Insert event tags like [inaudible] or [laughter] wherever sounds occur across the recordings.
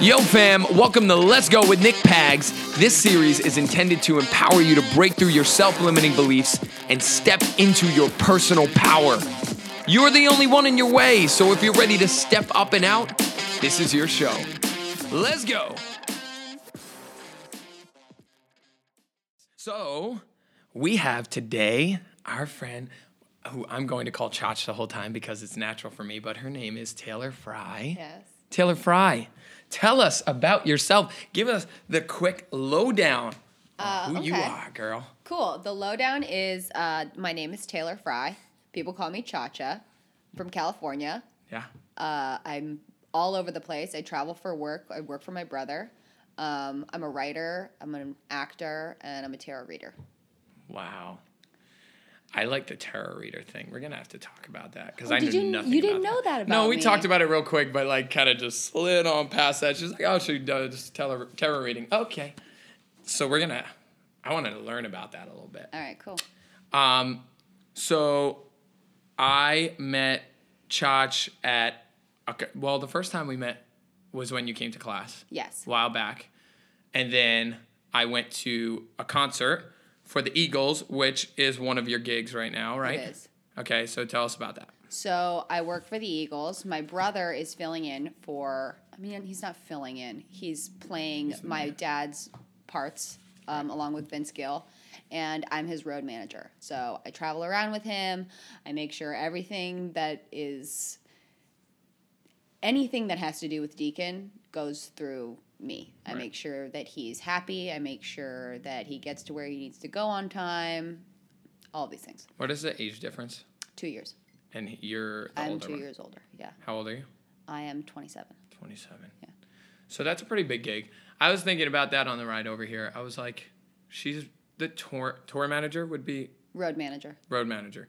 Yo, fam, welcome to Let's Go with Nick Pags. This series is intended to empower you to break through your self limiting beliefs and step into your personal power. You're the only one in your way, so if you're ready to step up and out, this is your show. Let's go. So, we have today our friend, who I'm going to call Chach the whole time because it's natural for me, but her name is Taylor Frey. Yes. Taylor Frey, tell us about yourself. Give us the quick lowdown of who you okay. are, girl. Cool. The lowdown is uh, my name is Taylor Frey. People call me Chacha from California. Yeah. Uh, I'm all over the place. I travel for work. I work for my brother. Um, I'm a writer, I'm an actor, and I'm a tarot reader. Wow. I like the tarot reader thing. We're gonna have to talk about that because Oh, I knew you- nothing. you didn't know that about No, we me. talked about it real quick, but like kind of just slid on past that. She's like, "Oh, she does tarot, tarot reading." Okay, so we're gonna. I wanted to learn about that a little bit. All right, cool. Um, so I met Chach at okay. Well, the first time we met was when you came to class Yes. a while back, and then I went to a concert for the Eagles, which is one of your gigs right now, right? It is. Okay, so tell us about that. So I work for the Eagles. My brother is filling in for. I mean, he's not filling in. He's playing my dad's parts um, along with Vince Gill, and I'm his road manager. So I travel around with him. I make sure everything that is anything that has to do with Deacon goes through me. I Right. make sure that he's happy. I make sure that he gets to where he needs to go on time. All these things. What is the age difference? Two years. And you're I'm older two one. years older. Yeah. How old are you? I am 27. 27. Yeah. So that's a pretty big gig. I was thinking about that on the ride over here. I was like, she's the tour tour manager would be Road manager. road manager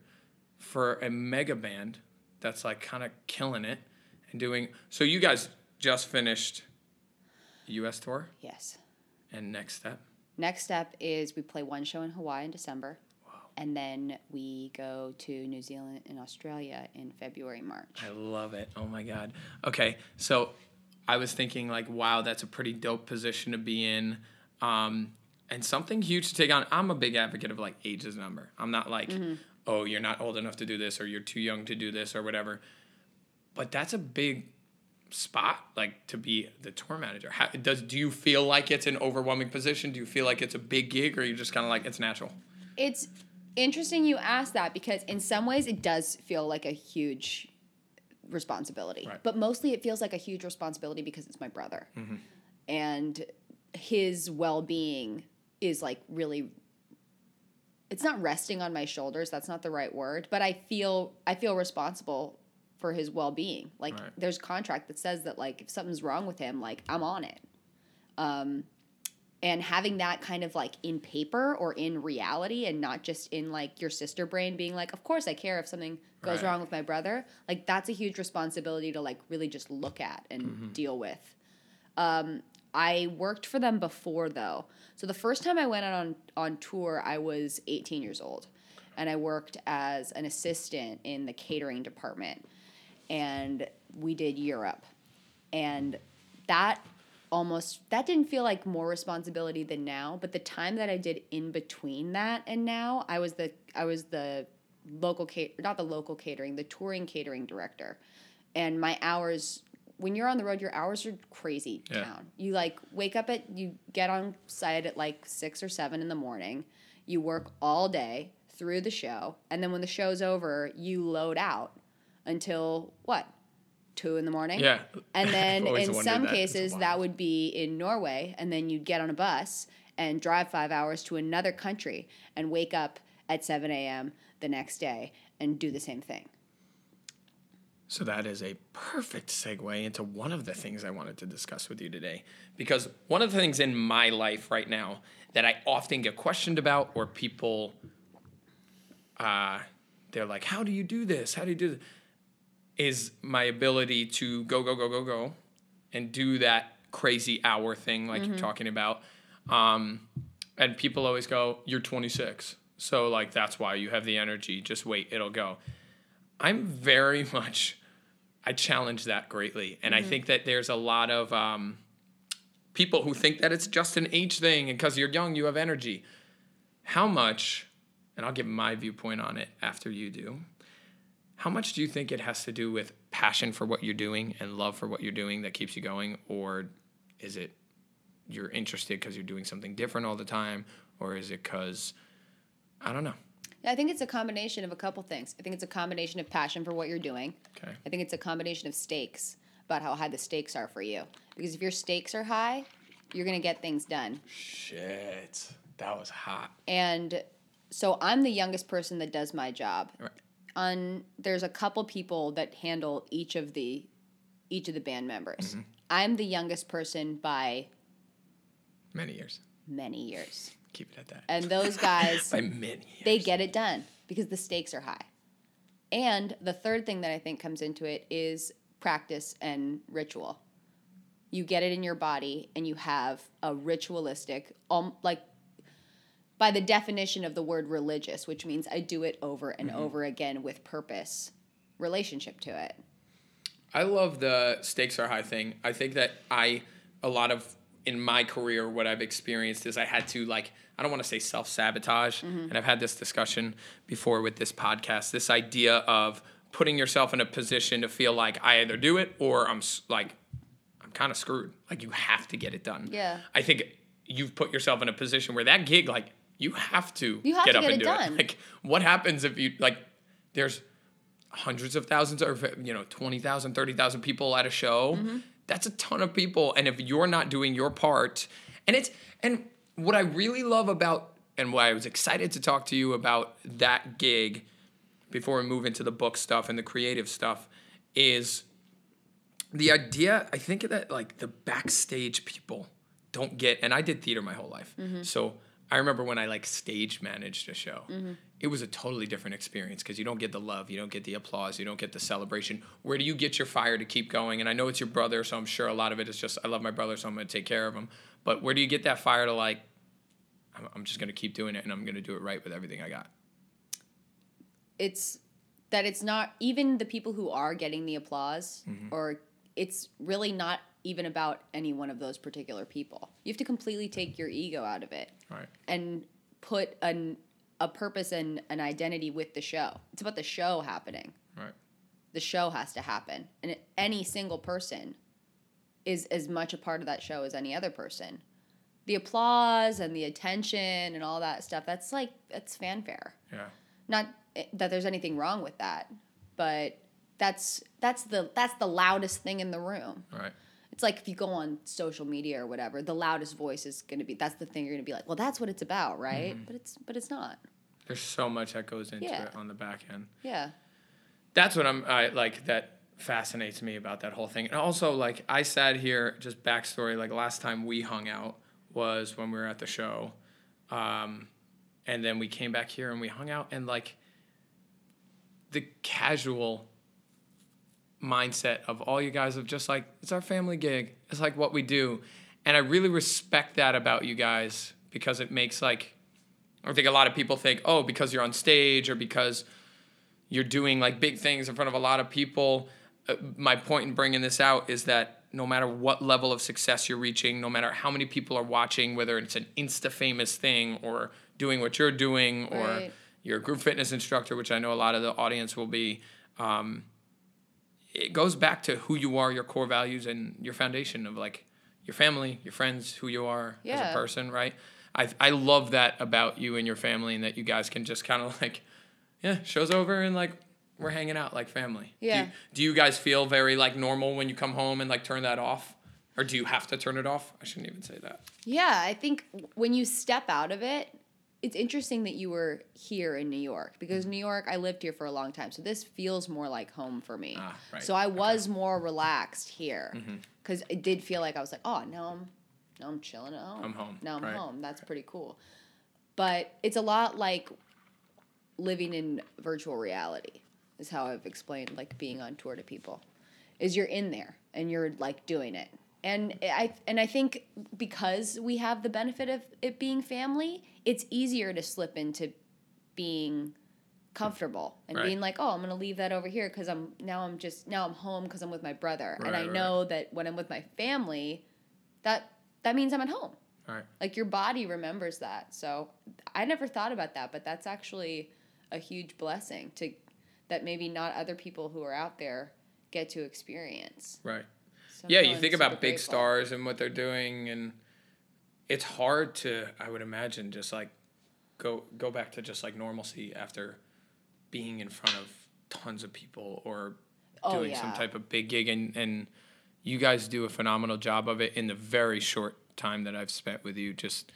for a mega band that's like kind of killing it and doing. So you guys just finished U.S. tour, Yes. and next step. Next step is we play one show in Hawaii in December. Wow. And then we go to New Zealand and Australia in February, March. I love it. Oh my god. Okay, so I was thinking like, wow, that's a pretty dope position to be in, um, and something huge to take on. I'm a big advocate of like age is a number. I'm not like, oh, you're not old enough to do this, or you're too young to do this, or whatever. But that's a big spot, like to be the tour manager. How, does do you feel like it's an overwhelming position? Do you feel like it's a big gig, or you just kind of like it's natural? It's interesting you ask that because in some ways it does feel like a huge responsibility. Right. But mostly it feels like a huge responsibility because it's my brother. Mm-hmm. And his well being is like really it's not resting on my shoulders, that's not the right word, but I feel I feel responsible for his well being. Like Right. there's contract that says that like if something's wrong with him, like I'm on it. Um and having that kind of like in paper or in reality and not just in like your sister brain being like of course i care if something goes Right. wrong with my brother like that's a huge responsibility to like really just look at and deal with um, i worked for them before though so the first time i went out on on tour i was 18 years old and i worked as an assistant in the catering department and we did europe. And that almost that didn't feel like more responsibility than now but the time that i did in between that and now i was the i was the local cat not the local catering the touring catering director. And my hours when you're on the road your hours are crazy Yeah. town. You like wake up at you get on site at like six or seven in the morning. You work all day through the show. And then when the show's over you load out until what two in the morning Yeah. and [laughs] then in some that. Cases, that would be in Norway, and then you'd get on a bus and drive five hours to another country and wake up at 7 a.m. the next day and do the same thing. So that is a perfect segue into one of the things I wanted to discuss with you today. Because one of the things in my life right now that I often get questioned about, or people, uh, they're like, "How do you do this? How do you do this?" Is my ability to go, go, go, go, go, and do that crazy hour thing like you're talking about. Um, and people always go, "You're 26, so like that's why you have the energy. Just wait, it'll go." I'm very [laughs] much, I challenge that greatly. And I think that there's a lot of, um, people who think that it's just an age thing and because you're young, you have energy. How much, and I'll give my viewpoint on it after you do, how much do you think it has to do with passion for what you're doing and love for what you're doing that keeps you going? Or is it you're interested because you're doing something different all the time? Or is it because, I don't know. I think it's a combination of a couple things. I think it's a combination of passion for what you're doing. Okay. I think it's a combination of stakes about how high the stakes are for you. Because if your stakes are high, you're going to get things done. Shit. That was hot. And so I'm the youngest person that does my job. Right. On there's a couple people that handle each of the each of the band members. Mm-hmm. I'm the youngest person by Many years. many years. Keep it at that. And [laughs] those guys By many years. they get it done because the stakes are high. And the third thing that I think comes into it is practice and ritual. You get it in your body and you have a ritualistic, um, like by the definition of the word religious, which means I do it over and mm-hmm. over again with purpose, relationship to it. I love the stakes are high thing. I think that I a lot of in my career what I've experienced is I had to like I don't want to say self sabotage, mm-hmm. and I've had this discussion before with this podcast. This idea of putting yourself in a position to feel like I either do it or I'm like I'm kind of screwed. Like you have to get it done. Yeah. I think you've put yourself in a position where that gig like you have to You have get to up get and it do done. it. Like what happens if you like there's hundreds of thousands or you know 20,000 30,000 people at a show mm-hmm. that's a ton of people and if you're not doing your part and it's and what I really love about and why I was excited to talk to you about that gig before we move into the book stuff and the creative stuff is the idea I think that like the backstage people don't get and I did theater my whole life. Mm-hmm. So I remember when I like stage managed a show. Mm-hmm. It was a totally different experience because you don't get the love, you don't get the applause, you don't get the celebration. Where do you get your fire to keep going? And I know it's your brother, so I'm sure a lot of it is just I love my brother, so I'm going to take care of him. But where do you get that fire to like I'm, I'm just going to keep doing it and I'm going to do it right with everything I got? it's that it's not even the people who are getting the applause mm-hmm. or it's really not even about any one of those particular people you have to completely take your ego out of it Right. and put an a purpose and an identity with the show it's about the show happening Right. the show has to happen and any single person is as much a part of that show as any other person the applause and the attention and all that stuff that's like that's fanfare Yeah. not eh, that there's anything wrong with that but that's that's the that's the loudest thing in the room Right. It's like if you go on social media or whatever the loudest voice is going to be that's the thing you're going to be like well that's what it's about right but it's but it's not There's so much that goes into Yeah. it on the back end. yeah that's what I'm I like that fascinates me about that whole thing. And also like I sat here just backstory like last time we hung out was when we were at the show. Um and then we came back here and we hung out and like the casual mindset of all you guys of just like it's our family gig. It's like what we do. And I really respect that about you guys because it makes like I think a lot of people think, "Oh, because you're on stage or because you're doing like big things in front of a lot of people. Uh, my point in bringing this out is that no matter what level of success you're reaching, no matter how many people are watching, whether it's an insta famous thing or doing what you're doing, or Right. you're a group fitness instructor, which I know a lot of the audience will be, um, it goes back to who you are, your core values, and your foundation of like your family, your friends, who you are as a person, right? I I love that about you and your family, and that you guys can just kind of like yeah, show's over and like we're hanging out like family. Do Yeah. you, do you guys feel very like normal when you come home and like turn that off? Or do you have to turn it off? I shouldn't even say that. Yeah, I think when you step out of it, it's interesting that you were here in New York because New York, I lived here for a long time. So this feels more like home for me. Ah, right. So I was more relaxed here because it did feel like I was like, oh, now I'm, now I'm chilling at home. I'm home, Now I'm right. home. That's pretty cool. But it's a lot like living in virtual reality is how I've explained like being on tour to people. Is you're in there and you're like doing it. And I and I think because we have the benefit of it being family, it's easier to slip into being comfortable and Right. being like, "Oh, I'm going to leave that over here cuz I'm now I'm just now I'm home cuz I'm with my brother." and I right. know that when I'm with my family, that that means I'm at home. Right. Like your body remembers that. So I never thought about that, but that's actually a huge blessing to that maybe not other people who are out there get to experience. Right. So yeah, you think about big grateful. stars and what they're doing, and it's hard to, I would imagine, just like go go back to just like normalcy after being in front of tons of people or Oh, doing some type of big gig, and and you guys do a phenomenal job of it in the very short time that I've spent with you. Just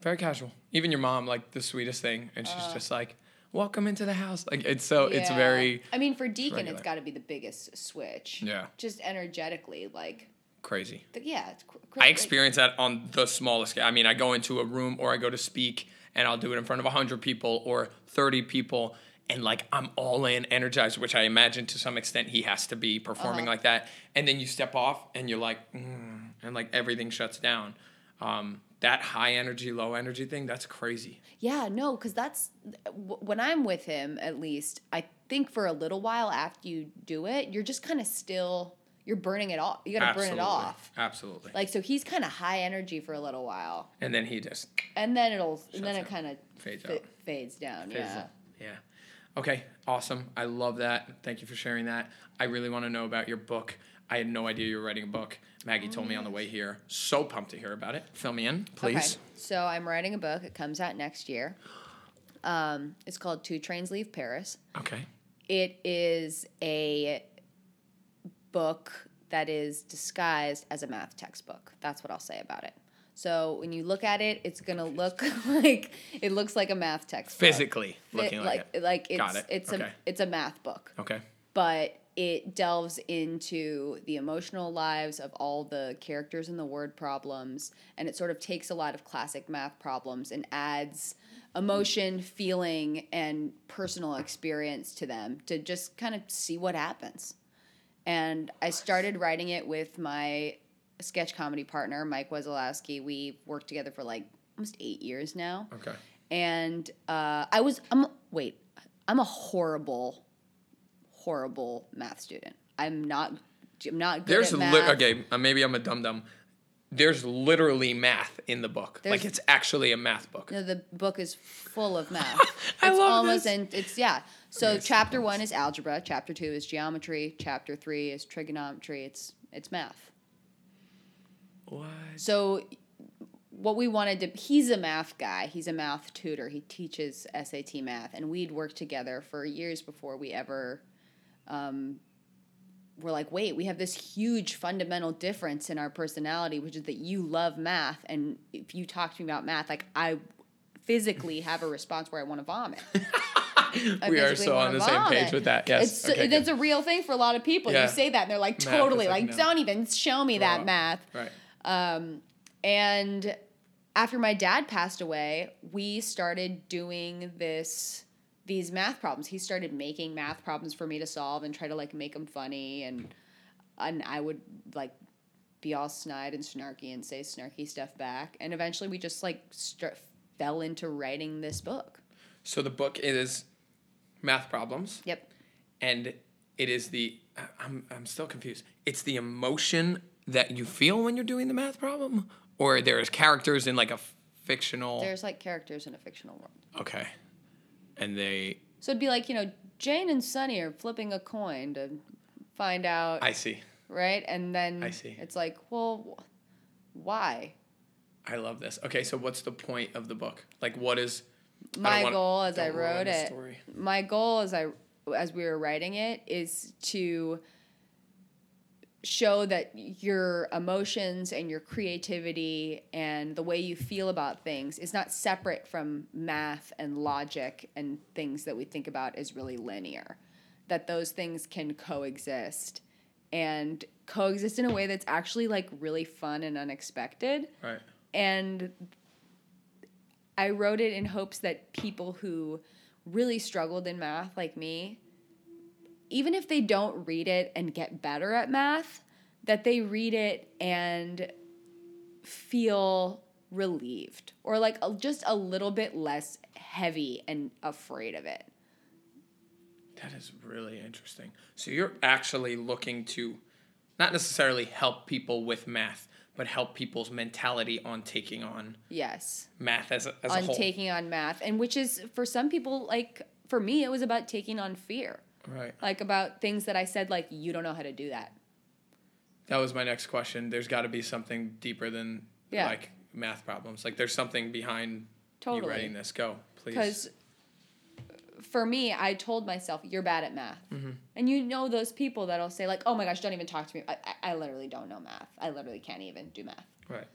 very casual. Even your mom, like the sweetest thing, and she's just like, "Welcome into the house." Like it's so it's Uh. Very I mean, for Deacon, regular. it's got to be the biggest switch. Yeah. Just energetically, like, crazy. yeah, it's cr- cr- I experience that on the smallest scale. I mean, I go into a room or I go to speak and I'll do it in front of 100 people or 30 people and like I'm all in, energized, which I imagine to some extent he has to be performing Uh-huh. like that. And then you step off and you're like, mm, and like everything shuts down. Um, that high energy, low energy thing, that's crazy. Yeah, no, because that's w- when I'm with him. At least I think for a little while after you do it, you're just kind of still you're burning it off. You got to burn it off. Absolutely. Like so, he's kind of high energy for a little while, and then he just and then it'll and then it kind of fades fa- out. fades down. Fades yeah. out. Yeah. Okay. Awesome. I love that. Thank you for sharing that. I really want to know about your book. I had no idea you were writing a book. Maggie told me on the way here. So pumped to hear about it. Fill me in, please. Okay. So I'm writing a book. It comes out next year. Um, it's called Two Trains Leave Paris. Okay. It is a book that is disguised as a math textbook. That's what I'll say about it. So when you look at it, it's gonna look [laughs] like it looks like a math textbook. Physically looking like, it. like it's Got it. it's Okay. a it's a math book Okay. but it delves into the emotional lives of all the characters in the word problems and it sort of takes a lot of classic math problems and adds emotion feeling and personal experience to them to just kind of see what happens and i started writing it with my sketch comedy partner mike wazalowski we worked together for like almost eight years now Okay. and uh, I was I'm wait I'm a horrible horrible math student. I'm not I'm not good There's at li- okay. Uh, maybe I'm a dum dum. There's literally math in the book. like it's actually a math book. No, the book is full of math. [laughs] I it's love almost this. and it's yeah. So so chapter one is algebra. Chapter two is geometry. Chapter three is trigonometry. It's it's math. What? So what we wanted to he's a math guy he's a math tutor he teaches sat math and we'd worked together for years before we ever um, were like wait we have this huge fundamental difference in our personality which is that you love math and if you talk to me about math like i physically have a response where i want to vomit [laughs] [laughs] we are so on the same page with that. Yes. it's okay, good. a real thing for a lot of people Yeah. you say that and they're like totally like, like no. don't even show me that math right. um, and after my dad passed away, we started doing this these math problems. He started making math problems for me to solve and try to like make them funny and and I would like be all snide and snarky and say snarky stuff back. And eventually we just like start, fell into writing this book. So the book is math problems. Yep. and it is the I'm I'm still confused. It's the emotion that you feel when you're doing the math problem, or there's characters in like a fictional. There's like characters in a fictional world. okay, and they. So it'd be like, you know, Jane and Sunny are flipping a coin to find out I see. right? And then I see. it's like, well, why? I love this. Okay, so what's the point of the book? Like, what is My wanna- goal as I wrote it, story. my goal as I as we were writing it is to show that your emotions and your creativity and the way you feel about things is not separate from math and logic and things that we think about as really linear that those things can coexist and coexist in a way that's actually like really fun and unexpected Right. and I wrote it in hopes that people who really struggled in math, like me, even if they don't read it and get better at math, that they read it and feel relieved or like just a little bit less heavy and afraid of it. That is really interesting. So you're actually looking to not necessarily help people with math, but help people's mentality on taking on Yes. math as a, as a on whole. taking on math and which is for some people like for me it was about taking on fear right. like about things that i said like you don't know how to do that That was my next question. There's got to be something deeper than Yeah. like math problems. Like there's something behind Totally. you writing this. Go, please. because for me i told myself you're bad at math Mm-hmm. and you know those people that'll say like oh my gosh don't even talk to me I, I, I literally don't know math i literally can't even do math Right.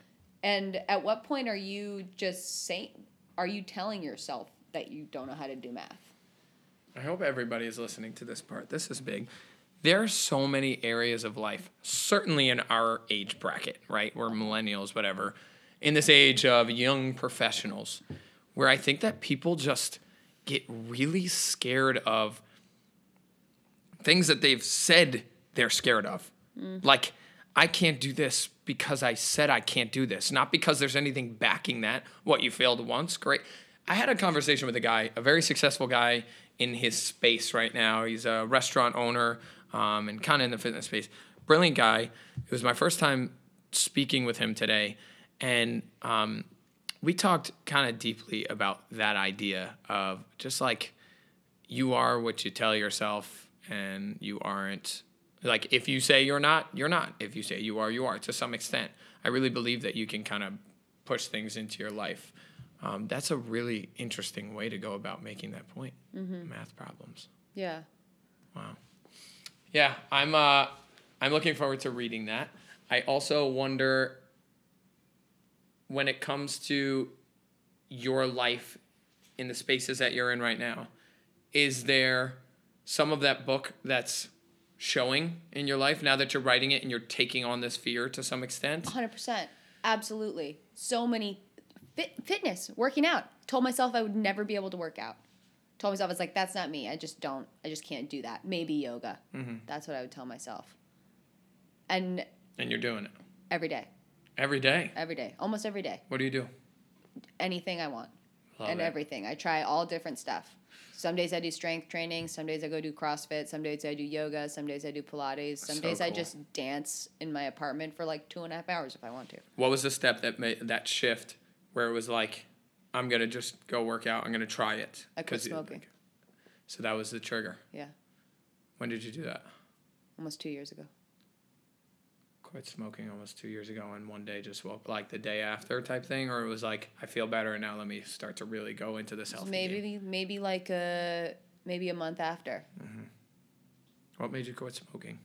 and at what point are you just saying are you telling yourself that you don't know how to do math I hope everybody is listening to this part. This is big. There are so many areas of life, certainly in our age bracket, right? We're millennials, whatever, in this age of young professionals, where I think that people just get really scared of things that they've said they're scared of. Like, I can't do this because I said I can't do this, not because there's anything backing that. What, you failed once? Great. I had a conversation with a guy, a very successful guy in his space right now. He's a restaurant owner um, and kind of in the fitness space. Brilliant guy. It was my first time speaking with him today. And um, we talked kind of deeply about that idea of just like you are what you tell yourself and you aren't like if you say you're not you're not. If you say you are you are to some extent. I really believe that you can kind of push things into your life. Um, that's a really interesting way to go about making that point. Math problems. Yeah. Wow. Yeah i'm uh i'm looking forward to reading that. I also wonder when it comes to your life in the spaces that you're in right now is there some of that book that's showing in your life now that you're writing it and you're taking on this fear to some extent? 100% absolutely. So many fit, fitness working out. Told myself i would never be able to work out. Told myself it's like that's not me. I just don't i just can't do that. Maybe yoga. Mm-hmm. That's what i would tell myself. And and you're doing it. Every day every day? Every day. Almost every day. What do you do? Anything i want Love and it. everything. I try all different stuff. Some days i do strength training. Some days i go do crossfit. Some days i do yoga. Some days i do pilates. Some So days i just dance in my apartment for like two and a half hours if i want to. What was the step that made that shift where it was like i'm gonna just go work out. I'm gonna try it? I quit smoking. so that was the trigger. Yeah. When did you do that? Almost two years ago quit smoking almost two years ago and one day just woke like the day after type thing or it was like i feel better and now let me start to really go into this healthy game. maybe maybe like a maybe a month after what made you quit smoking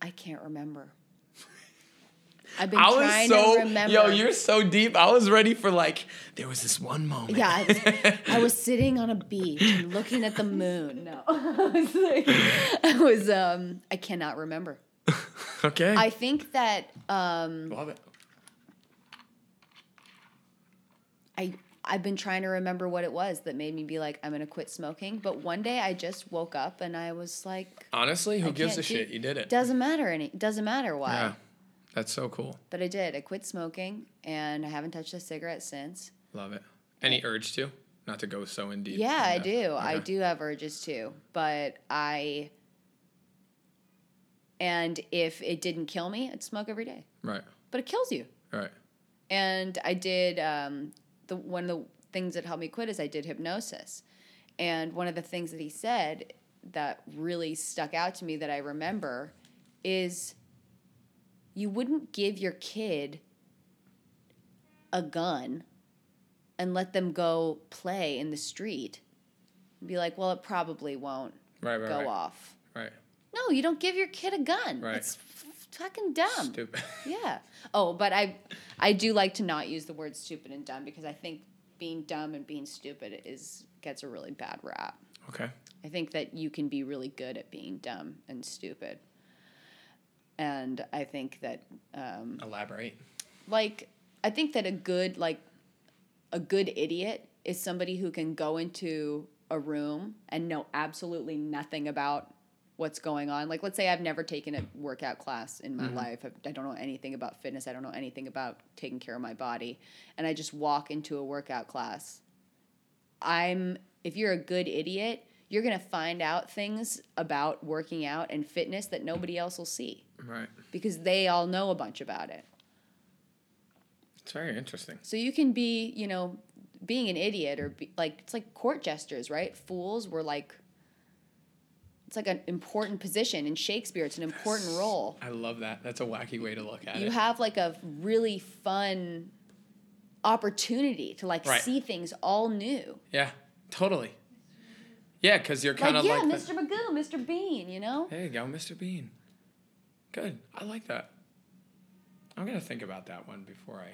i can't remember [laughs] i've been i trying was so to remember yo you're so deep i was ready for like there was this one moment yeah, I, [laughs] I was sitting on a beach and looking at the moon. [laughs] No, I was like, I was. Um, I cannot remember. Okay I think that um, love it I I've been trying to remember what it was that made me be like, I'm gonna quit smoking. But one day I just woke up and I was like, honestly who I gives a shit you did it doesn't matter any, doesn't matter why. yeah that's so cool But I did. I quit smoking and I haven't touched a cigarette since. love it any urge to not to go so in deep Yeah, I do. I do have urges too, but I. And if it didn't kill me, I'd smoke every day. right But it kills you. right And I did um, the one of the things that helped me quit is I did hypnosis. And one of the things that he said that really stuck out to me that I remember is you wouldn't give your kid a gun and let them go play in the street. And Be like, well, it probably won't right right go right, off. right. No, you don't give your kid a gun. Right. It's fucking dumb. stupid [laughs] Yeah. Oh, but I I do like to not use the word stupid and dumb because I think being dumb and being stupid is gets a really bad rap. okay I think that you can be really good at being dumb and stupid. And I think that um, elaborate like I think that a good like a good idiot is somebody who can go into a room and know absolutely nothing about what's going on. Like let's say I've never taken a workout class in my mm-hmm. life. I, I don't know anything about fitness. I don't know anything about taking care of my body and I just walk into a workout class. I'm if you're a good idiot, you're going to find out things about working out and fitness that nobody else will see right because they all know a bunch about it. It's very interesting. So you can be, you know, being an idiot or be, like it's like court jesters, right? Fools were like it's like an important position in Shakespeare. It's an important role. I love that. That's a wacky way to look at You it. You have like a really fun opportunity to like Right. see things all new. yeah, totally. Yeah, because you're kind Like of yeah, like, the- Mr. Magoo, Mr. Bean, you know? There you go, Mr. Bean. Good. I like that. I'm gonna think about that one before I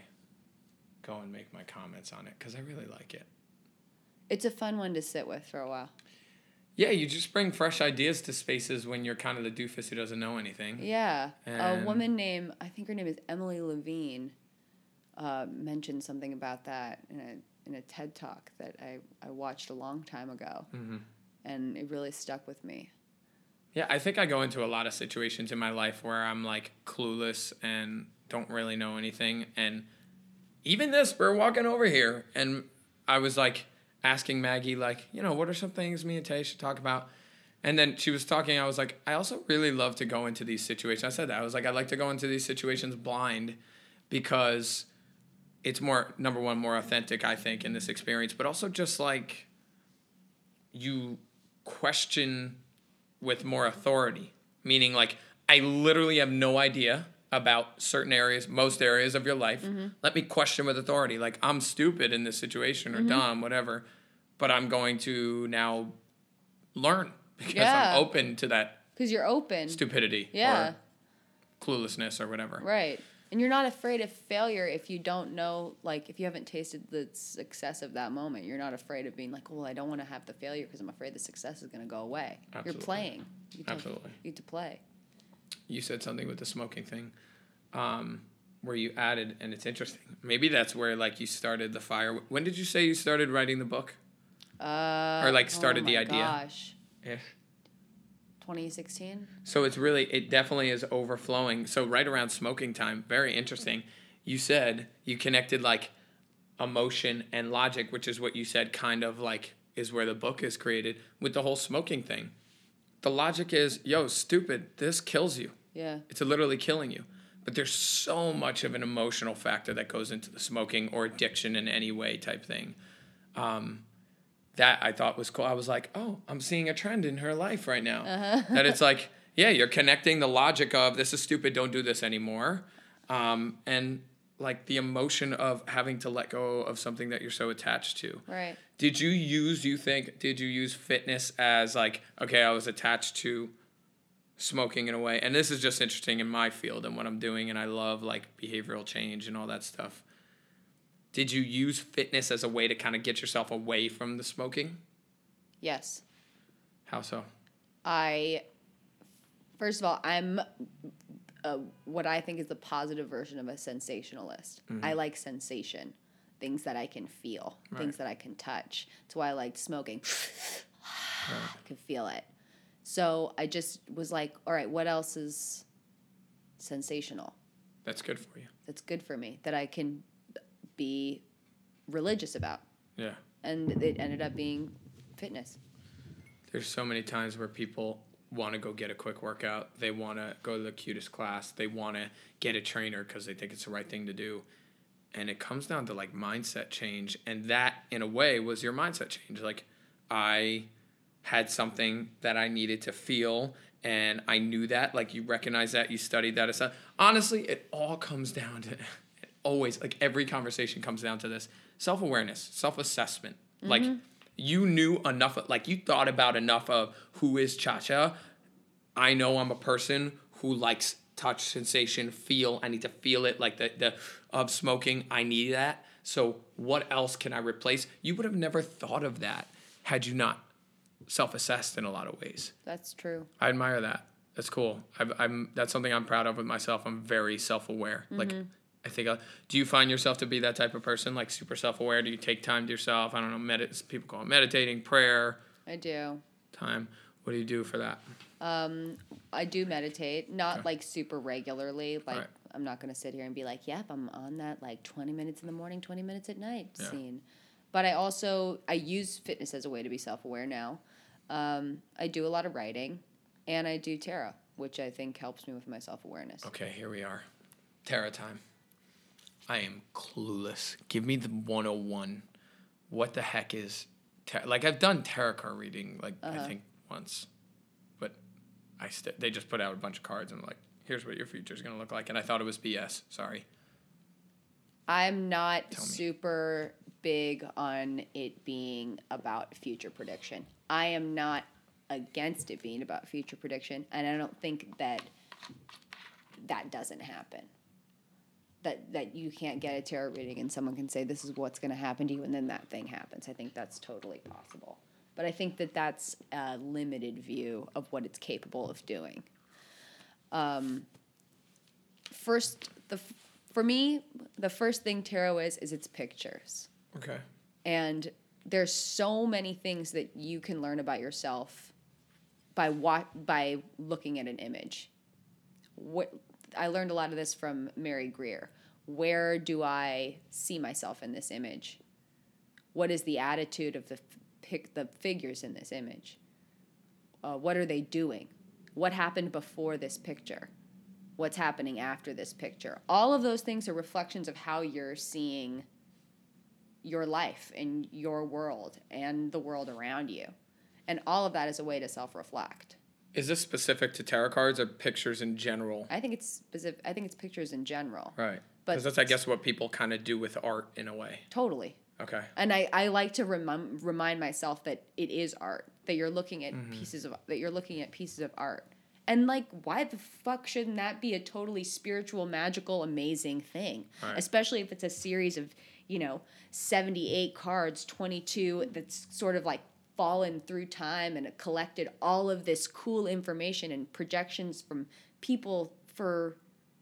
go and make my comments on it because I really like it. It's a fun one to sit with for a while. Yeah, you just bring fresh ideas to spaces when you're kind of the doofus who doesn't know anything. Yeah. And- a woman named, I think her name is Emily Levine, uh, mentioned something about that in a, in a TED talk that I, I watched a long time ago. Mm-hmm. And it really stuck with me. Yeah, I think I go into a lot of situations in my life where I'm like clueless and don't really know anything. And even this, we're walking over here, and I was like asking Maggie, like, you know, what are some things me and Tay should talk about? And then she was talking. I was like, I also really love to go into these situations. I said that. I was like, I like to go into these situations blind because it's more, number one, more authentic, I think, in this experience, but also just like you question with more authority, meaning like I literally have no idea about certain areas, most areas of your life. Mm-hmm. Let me question with authority. Like I'm stupid in this situation or mm-hmm. dumb, whatever, but I'm going to now learn [laughs] because Yeah. I'm open to that Because you're open. stupidity Yeah. or cluelessness or whatever. Right. And you're not afraid of failure if you don't know, like, if you haven't tasted the success of that moment. You're not afraid of being like, well, I don't want to have the failure because I'm afraid the success is going to go away. Absolutely. You're playing. You Absolutely. You get to play. You said something with the smoking thing um, where you added and it's interesting maybe that's where like you started the fire when did you say you started writing the book Uh, Or, like, started oh the idea. Gosh. yeah. 2016? so it's really it definitely is overflowing so right around smoking time very interesting you said you connected like emotion and logic which is what you said kind of like is where the book is created with the whole smoking thing the logic is yo stupid this kills you Yeah. It's literally killing you. But there's so much of an emotional factor that goes into the smoking or addiction in any way type thing. Um, that I thought was cool. I was like, oh, I'm seeing a trend in her life right now. that it's like, [laughs] yeah, you're connecting the logic of this is stupid, don't do this anymore. Um, and like the emotion of having to let go of something that you're so attached to. Right. Did you use, you think, did you use fitness as like, okay, I was attached to smoking in a way? And this is just interesting in my field and what I'm doing, and I love like behavioral change and all that stuff. Did you use fitness as a way to kind of get yourself away from the smoking? Yes. How so? I, first of all, I'm uh, what I think is the positive version of a sensationalist. Mm-hmm. I like sensation, things that I can feel, things that I can touch. That's why I liked smoking. I can feel it. So I just was like, all right, what else is sensational? That's good for you. That's good for me that I can be religious about. Yeah. And it ended up being fitness. There's so many times where people want to go get a quick workout. They want to go to the cutest class. They want to get a trainer because they think it's the right thing to do. And it comes down to like mindset change. And that, in a way, was your mindset change. Like, I had something that I needed to feel. And I knew that. Like, you recognize that. You studied that. Honestly, it all comes down to [laughs] always, like, every conversation comes down to this self awareness, self assessment. Like, mm-hmm. you knew enough, like, you thought about enough of who is Cha Cha. I know I'm a person who likes touch, sensation, feel. I need to feel it, like the, the of smoking. I need that. So, what else can I replace? You would have never thought of that had you not self assessed in a lot of ways. That's true. I admire that. That's cool. I've, I'm that's something I'm proud of with myself. I'm very self aware. Mm-hmm. Like I think. I, do you find yourself to be that type of person, like super self aware? Do you take time to yourself? I don't know. Medit. People call it meditating, prayer, I do. time. What do you do for that? Um, I do meditate, not like super regularly. Like Right. I'm not gonna sit here and be like, "Yep, I'm on that like 20 minutes in the morning, 20 minutes at night" Yeah. scene. But I also I use fitness as a way to be self aware now. Um, I do a lot of writing, and I do tarot, which I think helps me with my self awareness. Okay, here we are. Tarot time. I am clueless. Give me the 101. What the heck is ta- like I've done tarot card reading like I think once, but I st- they just put out a bunch of cards and like here's what your future is gonna look like, and I thought it was BS. Sorry. I'm not super big on it being about future prediction. I am not against it being about future prediction, and I don't think that that doesn't happen. That that you can't get a tarot reading and someone can say this is what's going to happen to you, and then that thing happens. I think that's totally possible. But I think that that's a limited view of what it's capable of doing. Um, first, the for me, the first thing tarot is is it's pictures Okay. and there's so many things that you can learn about yourself by what by looking at an image. What I learned a lot of this from Mary Greer. Where do I see myself in this image? What is the attitude of the pick the figures in this image? Uh, what are they doing? What happened before this picture? What's happening after this picture? All of those things are reflections of how you're seeing your life and your world and the world around you. And all of that is a way to self reflect. Is this specific to tarot cards or pictures in general? I think it's specific, I think it's pictures in general. Right. But- Because that's, I guess, what people kind of do with art in a way. Totally. Okay. And I, I like to remind remind myself that it is art, that you're looking at mm-hmm. pieces of that you're looking at pieces of art. And like why the fuck shouldn't that be a totally spiritual, magical, amazing thing? Right. Especially if it's a series of, you know, 78 cards, 22 that's sort of like fallen through time and collected all of this cool information and projections from people for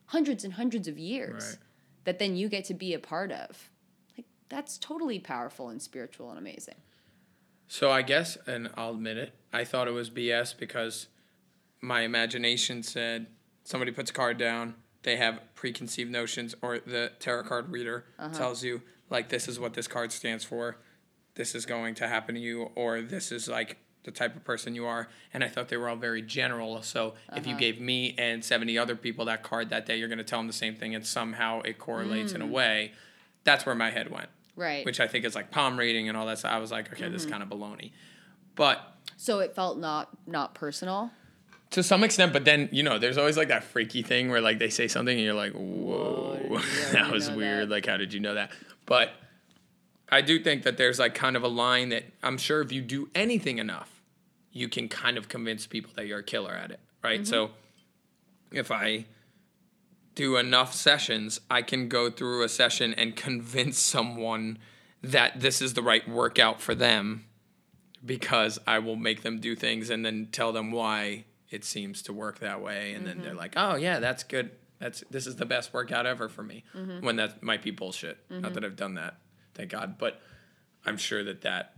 hundreds and hundreds of years Right. that then you get to be a part of. Like that's totally powerful and spiritual and amazing. So I guess, and I'll admit it, I thought it was BS because my imagination said somebody puts a card down, they have preconceived notions, or the tarot card reader uh-huh. tells you, like, this is what this card stands for, this is going to happen to you, or this is like the type of person you are. And I thought they were all very general. So if you uh-huh. gave me and 70 other people that card that day, you're going to tell them the same thing, and somehow it correlates in a mm. way. That's where my head went Right. which I think is like palm reading and all that stuff. I was like, okay, this is mm-hmm. kind of baloney. But so it felt not not personal. to some extent, but then, you know, there's always like that freaky thing where like they say something and you're like, whoa, you [laughs] that was weird. that? Like, how did you know that? But I do think that there's like kind of a line that I'm sure if you do anything enough, you can kind of convince people that you're a killer at it, right? Mm-hmm. So if I do enough sessions, I can go through a session and convince someone that this is the right workout for them because I will make them do things and then tell them why it seems to work that way and then they're mm-hmm. like, "Oh yeah, that's good. That's this is the best workout ever for me." Mm-hmm. When that might be bullshit. Not mm-hmm. that I've done that, thank God, but I'm sure that that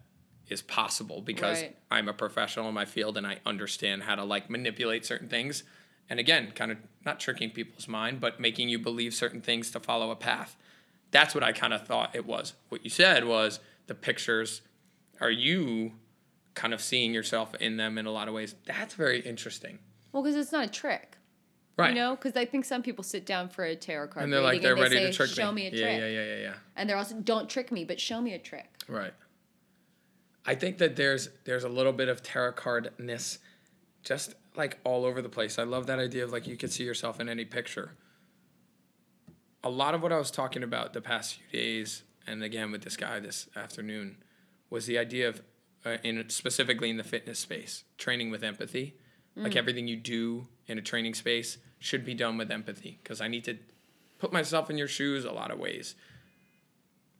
is possible because Right. I'm a professional in my field and I understand how to like manipulate certain things. And again, kind of not tricking people's mind, but making you believe certain things to follow a path. That's what I kind of thought it was. What you said was the pictures. Are you kind of seeing yourself in them in a lot of ways? That's very interesting. Well, because it's not a trick. Right. You know, because I think some people sit down for a tarot card and they're like they're they ready say, to trick "Show me. me a yeah, trick," yeah, yeah, yeah, yeah. and they're also, "Don't trick me, but show me a trick." Right. I think that there's there's a little bit of tarot cardness just like all over the place. I love that idea of like you could see yourself in any picture. A lot of what I was talking about the past few days, and again with this guy this afternoon, was the idea of, uh, in specifically in the fitness space, training with empathy. Like everything you do in a training space should be done with empathy because I need to put myself in your shoes a lot of ways.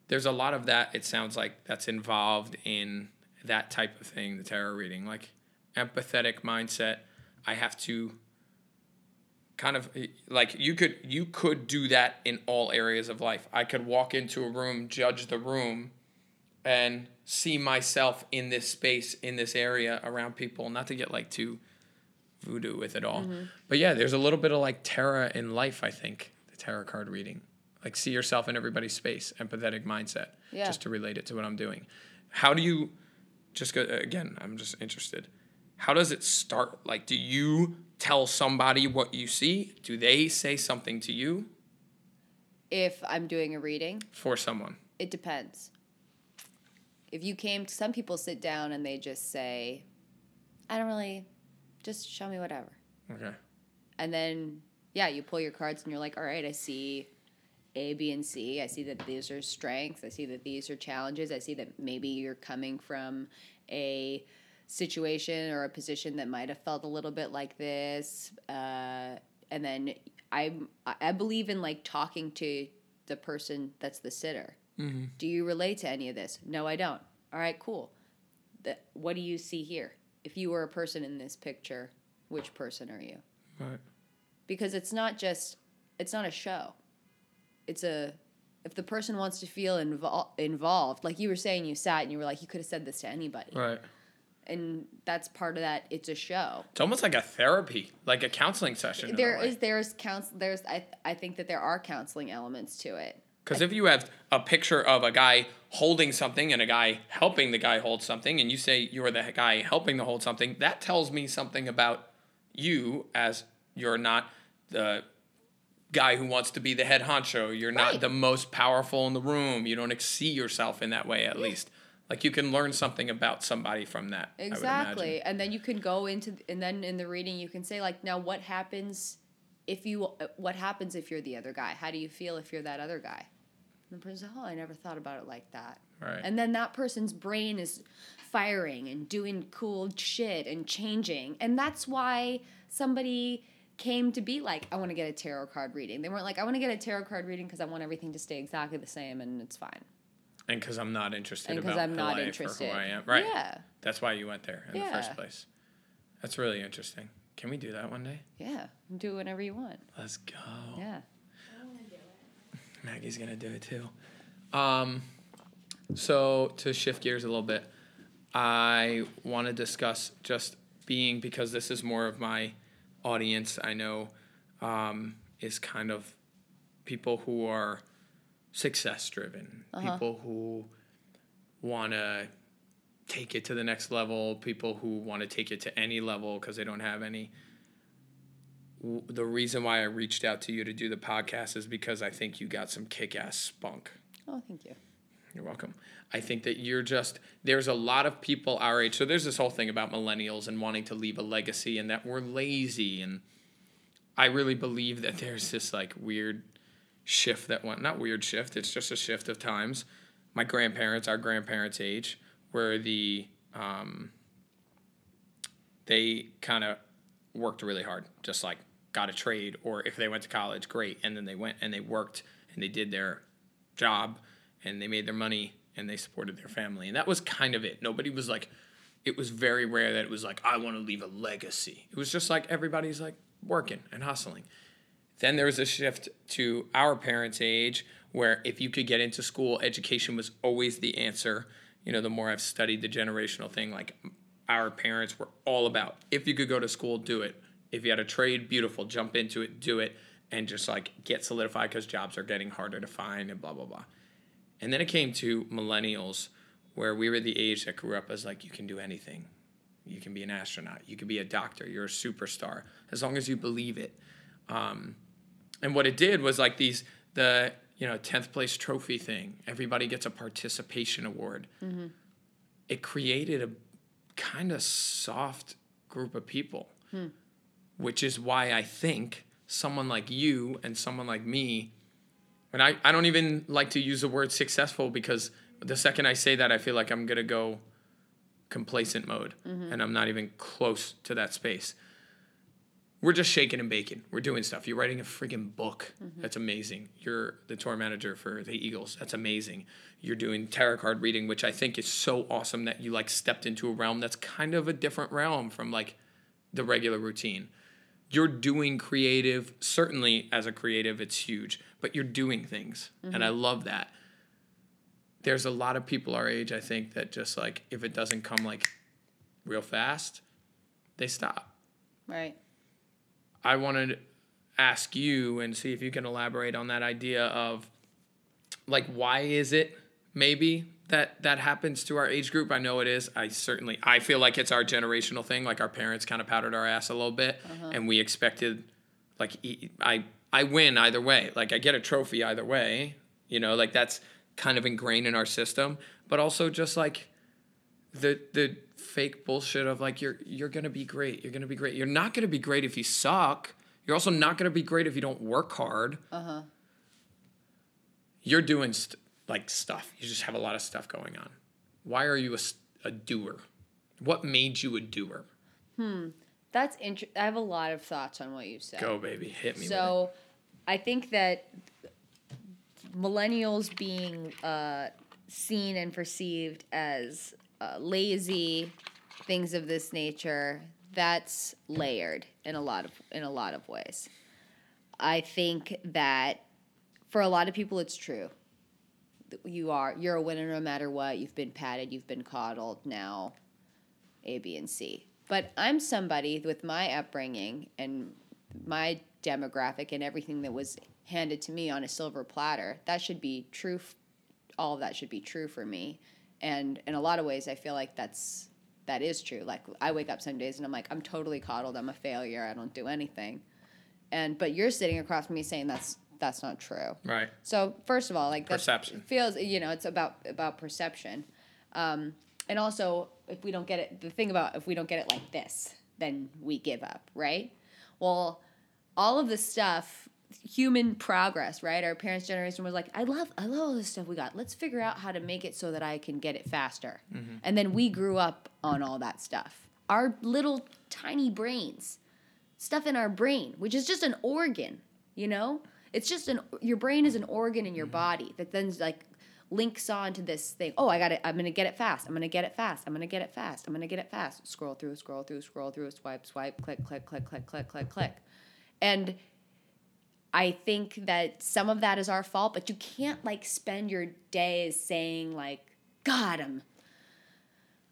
There's a lot of that it sounds like that's involved in that type of thing the tarot reading like empathetic mindset. I have to kind of like you could you could do that in all areas of life. I could walk into a room judge the room and see myself in this space in this area around people not to get like too voodoo with it all. Mm-hmm. But yeah there's a little bit of like terror in life i think the tarot card reading. Like see yourself in everybody's space empathetic mindset Yeah. just to relate it to what i'm doing. How do you just go again i'm just interested how does it start? Like do you tell somebody what you see? Do they say something to you? If I'm doing a reading, for someone. it depends. If you came, some people sit down and they just say, I don't really, just show me whatever. Okay. And then, yeah, you pull your cards and you're like, all right, I see A, B, and C. I see that these are strengths. I see that these are challenges. I see that maybe you're coming from a situation or a position that might have felt a little bit like this. Uh, and then I, I believe in like talking to the person that's the sitter. Do you relate to any of this? No, I don't. All right, cool. The, what do you see here? If you were a person in this picture, which person are you? Right. because it's not just it's not a show it's a if the person wants to feel invol- involved like you were saying you sat and you were like you could have said this to anybody Right. and that's part of that it's a show It's almost like a therapy, like a counseling session. there is there's counsel there's I, I think that there are counseling elements to it Because if you have a picture of a guy holding something and a guy helping the guy hold something, and you say you're the guy helping to hold something, that tells me something about you as you're not the guy who wants to be the head honcho. You're not Right. the most powerful in the room. You don't see yourself in that way, at least. Like you can learn something about somebody from that. Exactly and then you can go into and then in the reading you can say like now what happens if you what happens if you're the other guy how do you feel if you're that other guy the person says, oh i never thought about it like that Right. and then that person's brain is firing and doing cool shit and changing and that's why somebody came to be like i want to get a tarot card reading they weren't like i want to get a tarot card reading because i want everything to stay exactly the same and it's fine and because I'm not interested and about because i'm not interested who I am. Right. yeah That's why you went there in the first place. That's really interesting. Can we do that one day? yeah do whatever you want Let's go. yeah Maggie's gonna do it too. Um, so to shift gears a little bit, I want to discuss just being because this is more of my audience. I know um, is kind of people who are success driven, people who want to take it to the next level, people who want to take it to any level because they don't have any. W- The reason why I reached out to you to do the podcast is because I think you got some kick ass spunk. oh thank you You're welcome. I think that you're just there's a lot of people our age. So there's this whole thing about millennials and wanting to leave a legacy and that we're lazy and I really believe that there's this like weird shift that went not weird shift, it's just a shift of times. My grandparents, our grandparents' age, where the um they kind of worked really hard, just like got a trade, or if they went to college, great. And then they went and they worked and they did their job and they made their money and they supported their family. And that was kind of it. Nobody was like, it was very rare that it was like, I want to leave a legacy. It was just like everybody's like working and hustling. Then there was a shift to our parents' age where if you could get into school, education was always the answer. You know, the more I've studied the generational thing, like our parents were all about if you could go to school, do it. If you had a trade, beautiful, jump into it, do it, and just like get solidified because jobs are getting harder to find and blah, blah, blah. And then it came to millennials where we were the age that grew up as like, you can do anything. You can be an astronaut, you can be a doctor, you're a superstar, as long as you believe it. Um, and what it did was like these the you know 10th place trophy thing. Everybody gets a participation award. It created a kind of soft group of people which is why i think someone like you and someone like me and I, I don't even like to use the word successful because the second i say that i feel like i'm going to go complacent mode mm-hmm. and i'm not even close to that space we're just shaking and baking. We're doing stuff. You're writing a freaking book. Mm-hmm. That's amazing. You're the tour manager for the Eagles. That's amazing. You're doing tarot card reading, which I think is so awesome that you like stepped into a realm that's kind of a different realm from like the regular routine. You're doing creative. Certainly, as a creative, it's huge, but you're doing things, and I mm-hmm. love that. There's a lot of people our age, I think, that just like if it doesn't come like real fast, they stop. right I wanted to ask you and see if you can elaborate on that idea of like why is it maybe that that happens to our age group? I know it is. I certainly I feel like it's our generational thing. Like our parents kind of powdered our ass a little bit, and we expected like I I win either way. Like I get a trophy either way. You know, like that's kind of ingrained in our system. But also just like the the fake bullshit of like you're you're gonna be great. You're gonna be great. You're not gonna be great if you suck. You're also not gonna be great if you don't work hard. Uh huh. You're doing st- like stuff. You just have a lot of stuff going on. Why are you a doer? What made you a doer? Hmm. That's interesting. I have a lot of thoughts on what you said. Go baby, hit me. So, I think that millennials being uh, seen and perceived as uh, lazy, things of this nature, that's layered in a lot of in a lot of ways. I think that for a lot of people, it's true. You are you're a winner no matter what. You've been patted, you've been coddled. Now, A, B, and C. But I'm somebody with my upbringing and my demographic and everything that was handed to me on a silver platter. That should be true. f- All of that should be true for me. And in a lot of ways, I feel like that's that is true. Like I wake up some days and I'm like, I'm totally coddled. I'm a failure. I don't do anything. And but you're sitting across from me saying that's that's not true. right. So first of all, like Perception. feels you know it's about about perception, um, and also if we don't get it, the thing about if we don't get it like this, then we give up, right? Well, all of this stuff, human progress, right? Our parents' generation was like, I love, I love all this stuff we got. Let's figure out how to make it so that I can get it faster. And then we grew up on all that stuff. Our little tiny brains stuff in our brain, which is just an organ, you know? It's just an your brain is an organ in your mm-hmm. body that then like links on to this thing. Oh, I got it. I'm going to get it fast. I'm going to get it fast. I'm going to get it fast. I'm going to get it fast. Scroll through, scroll through, scroll through, swipe, swipe, click, click, click, click, click, click, click. And I think that some of that is our fault, but you can't like spend your days saying like, God, I'm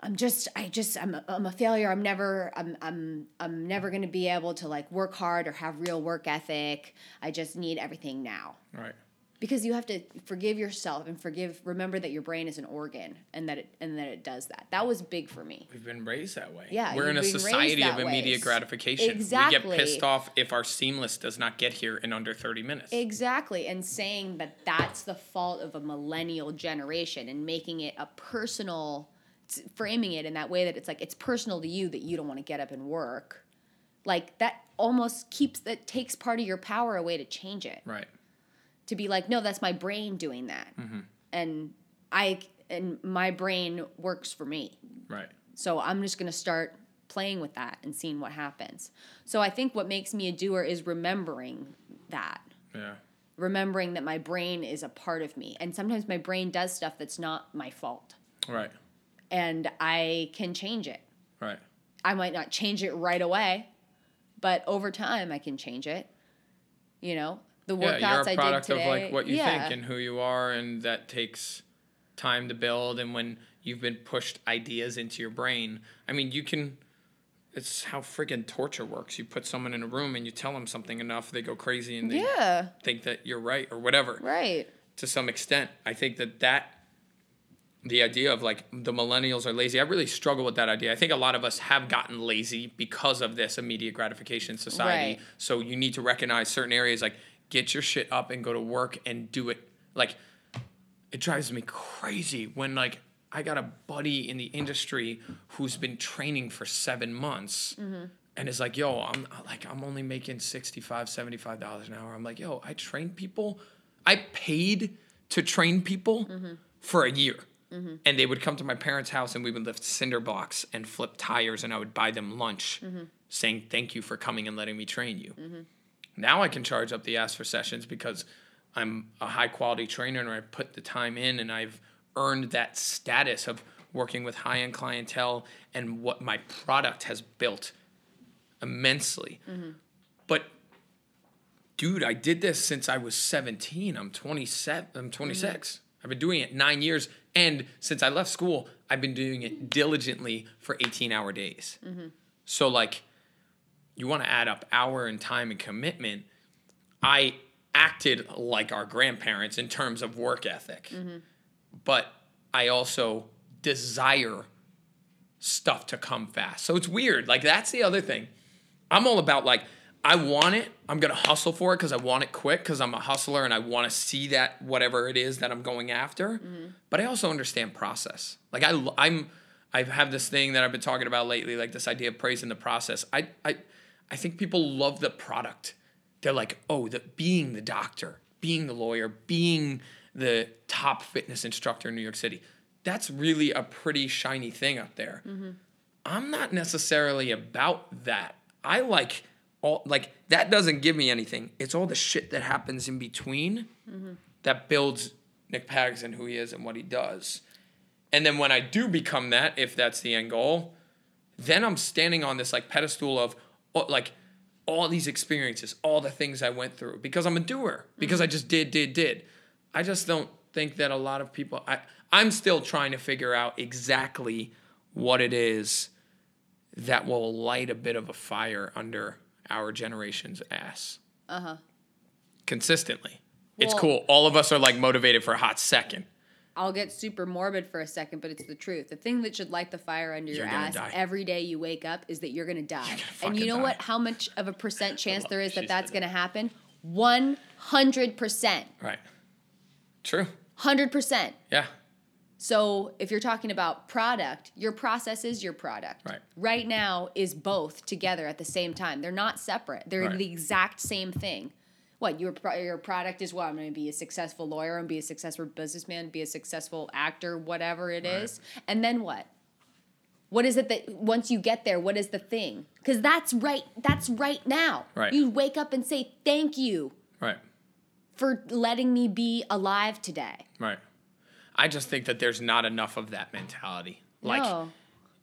I'm just I just I'm a, I'm a failure. I'm never I'm I'm I'm never going to be able to like work hard or have real work ethic. I just need everything now. Right. Because you have to forgive yourself and forgive remember that your brain is an organ and that it and that it does that. That was big for me. We've been raised that way. Yeah, We're in a you've been raised society of that way. immediate gratification. We get pissed off if our seamless does not get here in under 30 minutes. Exactly, and saying that that's the fault of a millennial generation and making it a personal, framing it in that way that it's like it's personal to you that you don't want to get up and work, like that almost keeps that takes part of your power away to change it. right. To be like, no, that's my brain doing that, Mm-hmm. and I and my brain works for me. Right. So I'm just going to start playing with that and seeing what happens. So I think what makes me a doer is remembering that Yeah. remembering that my brain is a part of me. And sometimes my brain does stuff that's not my fault. Right. And I can change it. Right. I might not change it right away, but over time I can change it. You know, the workouts yeah, you're a I product did today. of like what you yeah. think and who you are, and that takes time to build. And when you've been pushed ideas into your brain, I mean, you can. It's how friggin' torture works. You put someone in a room and you tell them something enough, they go crazy and they yeah, think that you're right or whatever. right. to some extent. I think that that the idea of like the millennials are lazy. I really struggle with that idea. I think a lot of us have gotten lazy because of this immediate gratification society. Right. So you need to recognize certain areas like get your shit up and go to work and do it. Like it drives me crazy when like I got a buddy in the industry who's been training for 7 months. Mm-hmm. And is like, yo, I'm like, I'm only making 65 $75 an hour. I'm like, yo, I train people. I paid to train people mm-hmm. for a year. Mm-hmm. And they would come to my parents' house and we would lift cinder blocks and flip tires and I would buy them lunch mm-hmm. saying, thank you for coming and letting me train you. Mm-hmm. Now I can charge up the ass for sessions because I'm a high quality trainer and I put the time in and I've earned that status of working with high end clientele and what my product has built immensely. But dude, I did this since I was 17. I'm 27. I'm 26. I've been doing it 9 years and since I left school, I've been doing it diligently for 18-hour days. Mm-hmm. So like you want to add up hour and time and commitment, I acted like our grandparents in terms of work ethic. Mm-hmm. But I also desire stuff to come fast. So it's weird. Like that's the other thing. I'm all about like I want it. I'm gonna hustle for it because I want it quick because I'm a hustler and I want to see that whatever it is that I'm going after. Mm-hmm. But I also understand process. Like I, I'm, I have this thing that I've been talking about lately, like this idea of praising the process. I, I, I think people love the product. They're like, oh, the being the doctor, being the lawyer, being the top fitness instructor in New York City. That's really a pretty shiny thing up there. Mm-hmm. I'm not necessarily about that. I like all like that doesn't give me anything. It's all the shit that happens in between that builds Nick Paxton who he is and what he does. And then when I do become that, if that's the end goal, then I'm standing on this like pedestal of oh, like all these experiences, all the things I went through because I'm a doer, because I mm-hmm. just did, did, did. I just don't think that a lot of people I I'm still trying to figure out exactly what it is that will light a bit of a fire under our generation's ass. Uh-huh. Consistently. it's cool. All of us are like motivated for a hot second. I'll get super morbid for a second, but it's the truth. The thing that should light the fire under your You're gonna ass die. every day you wake up is that you're gonna die. gonna and you know die. what? How much of a percent [laughs] chance there is that that's gonna happen? One hundred percent. Right. True. Hundred percent. Yeah. So if you're talking about product, your process is your product. Right. Right now is both together at the same time. They're not separate. They're Right. the exact same thing. What your your product is? What I'm going to be a successful lawyer and be a successful businessman, be a successful actor, whatever it is. And then what? What is it that once you get there? What is the thing? Because that's right. That's right now. Right. You wake up and say thank you Right. for letting me be alive today. Right. I just think that there's not enough of that mentality. Like no.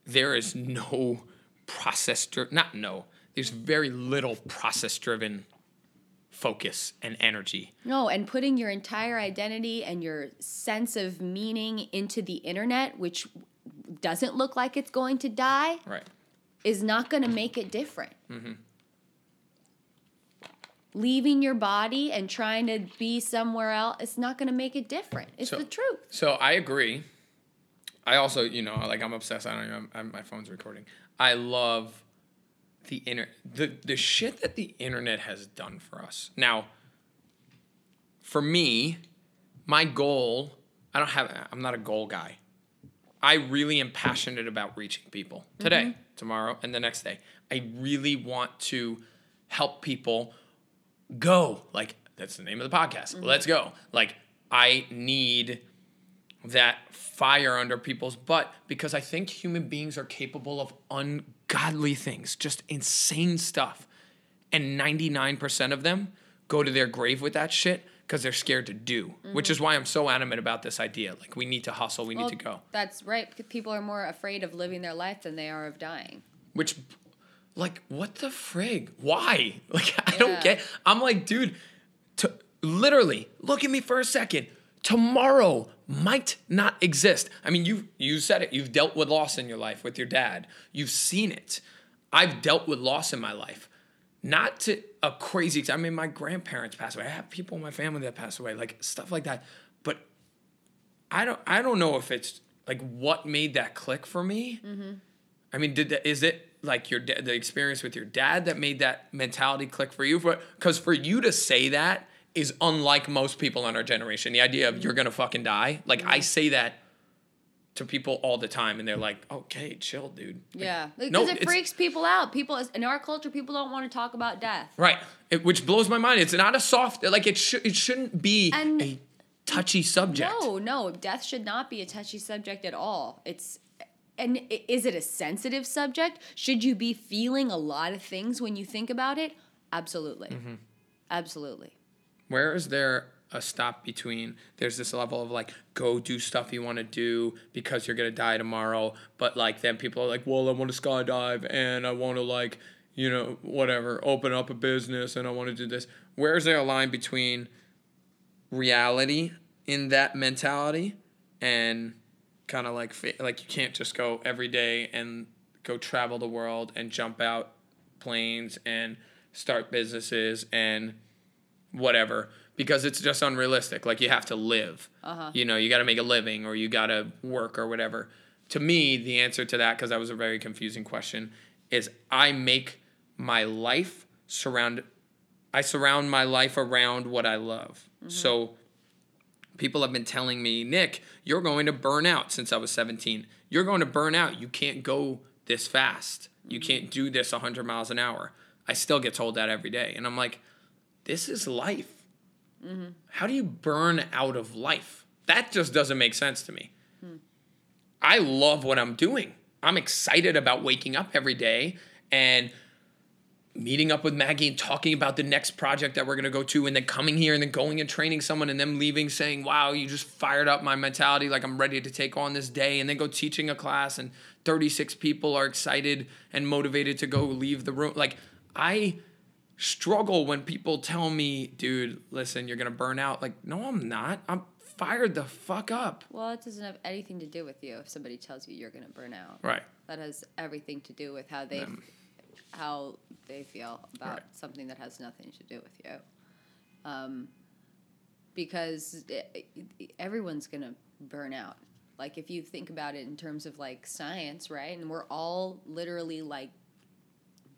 there is no process driven not no. There's very little process driven focus and energy. No, and putting your entire identity and your sense of meaning into the internet, which doesn't look like it's going to die, Right. is not going to make it different. Mm-hmm. Leaving your body and trying to be somewhere else, it's not going to make it different. It's So- the truth. So I agree. I also, you know, like I'm obsessed. I don't even. I'm, my phone's recording. I love the inter the the shit that the internet has done for us. Now, for me, my goal. I don't have. I'm not a goal guy. I really am passionate about reaching people today, mm-hmm. tomorrow, and the next day. I really want to help people go. Like that's the name of the podcast. Mm-hmm. Let's go. Like I need that fire under people's butt because I think human beings are capable of ungodly things, just insane stuff. And 99% of them go to their grave with that shit because they're scared to do, which is mm-hmm. why I'm so adamant about this idea. Like, we need to hustle, we need to go. That's right. because People are more afraid of living their life than they are of dying. Which, like, what the frig? Why? [laughs] Like, I don't get. I'm like, dude, to literally look at me for a second. Tomorrow might not exist. I mean, you you said it. You've dealt with loss in your life with your dad. You've seen it. I've dealt with loss in my life. Not to a crazy. I mean, my grandparents passed away. I have people in my family that passed away, like stuff like that. But I don't. I don't know if it's like what made that click for me. Mm-hmm. I mean, did that, is it like your the experience with your dad that made that mentality click for you? Because for you to say that is unlike most people in our generation. The idea of you're gonna fucking die. Like I mm-hmm. say that to people all the time, and they're like, "Okay, chill, dude." Like, Yeah, because no, it freaks people out. People in our culture, people don't want to talk about death. Right, it, which blows my mind. It's not a soft like it should. It shouldn't be And- a touchy subject. No, no, death should not be a touchy subject at all. It's and is it a sensitive subject? Should you be feeling a lot of things when you think about it? Absolutely. Mm-hmm. Absolutely. Where is there a stop between there's this level of like go do stuff you want to do because you're gonna die tomorrow, but like then people are like, well, I want to skydive and I want to like you know whatever open up a business and I want to do this. Where is there a line between reality in that mentality and kind of like like you can't just go every day and go travel the world and jump out planes and start businesses and whatever because it's just unrealistic like you have to live Uh-huh. you know you got to make a living or you got to work or whatever to me the answer to that because that was a very confusing question is i make my life surround I surround my life around what I love. So people have been telling me, Nick, you're going to burn out since I was 17. You're going to burn out. You can't go this fast. You mm-hmm. can't do this 100 miles an hour. I still get told that every day. And I'm like, this is life. Mm-hmm. How do you burn out of life? That just doesn't make sense to me. Hmm. I love what I'm doing. I'm excited about waking up every day and meeting up with Maggie and talking about the next project that we're going to go to and then coming here and then going and training someone and them leaving saying, "Wow, you just fired up my mentality like I'm ready to take on this day." And then go teaching a class and 36 people are excited and motivated to go leave the room. Like I struggle when people tell me, "Dude, listen, you're going to burn out." Like, "No, I'm not. I'm fired the fuck up." Well, it doesn't have anything to do with you if somebody tells you you're going to burn out. Right. That has everything to do with how they Them. How they feel about Right. something that has nothing to do with you. Um, because i i everyone's going to burn out. Like if you think about it in terms of like science, right? And we're all literally like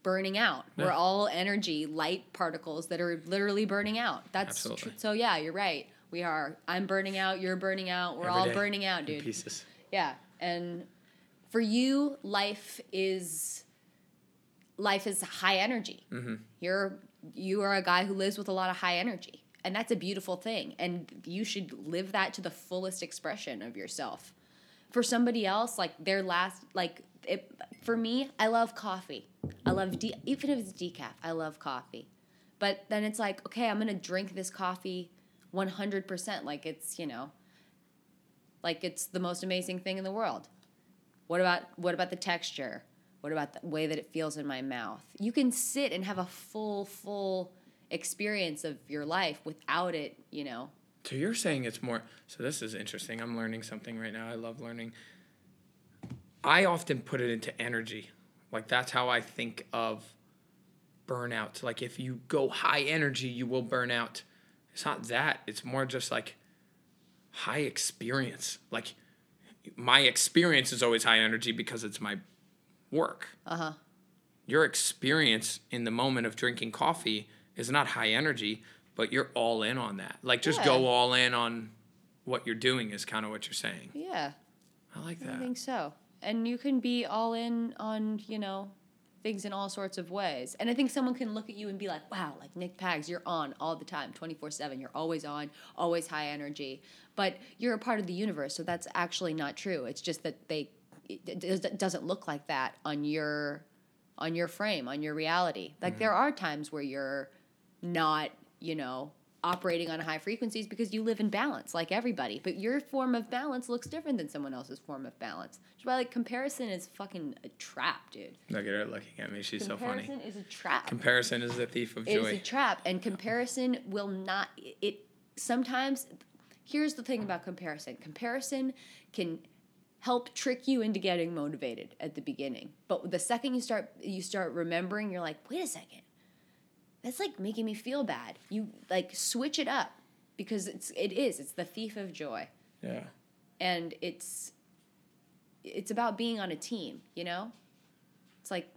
burning out. We're all energy, light particles that are literally burning out. That's tr- so yeah, you're right. We are. I'm burning out, you're burning out. We're Every all burning out, dude. Pieces. Yeah, and for you, life is life is high energy. Mm-hmm. You're you are a guy who lives with a lot of high energy, and that's a beautiful thing. And you should live that to the fullest expression of yourself. For somebody else, like their last, like it, for me, I love coffee. I love de- even if it's decaf. I love coffee, but then it's like okay, I'm gonna drink this coffee 100%. Like it's you know like it's the most amazing thing in the world. What about what about the texture? What about the way that it feels in my mouth? You can sit and have a full full experience of your life without it, you know. So you're saying it's more. So this is interesting. I'm learning something right now. I love learning. I often put it into energy. Like that's how I think of burnout. Like if you go high energy, you will burn out. It's not that. It's more just like high experience. Like my experience is always high energy because it's my work. Uh-huh. Your experience in the moment of drinking coffee is not high energy, but you're all in on that. Like just Yeah. go all in on what you're doing is kind of what you're saying. Yeah, I like that. I think so. And you can be all in on, you know, things in all sorts of ways. And I think someone can look at you and be like, wow, like Nick Pags, you're on all the time, 24 7. You're always on, always high energy. But you're a part of the universe, so that's actually not true. It's just that they, it does- it doesn't look like that on your on your frame on your reality like there mm-hmm. are times where you're not you know operating on high frequencies because you live in balance like everybody but your form of balance looks different than someone else's form of balance which is why like comparison is fucking a trap dude Look at her looking at me. She's so funny. comparison is a trap Comparison is the thief of joy. it is a trap, and comparison will not. It sometimes. Here's the thing about comparison. Comparison can help trick you into getting motivated at the beginning, but the second you start you start remembering, you're like, wait a second, that's like making me feel bad. You like switch it up because it's it is it's the thief of joy, yeah. and it's it's about being on a team. You know, it's like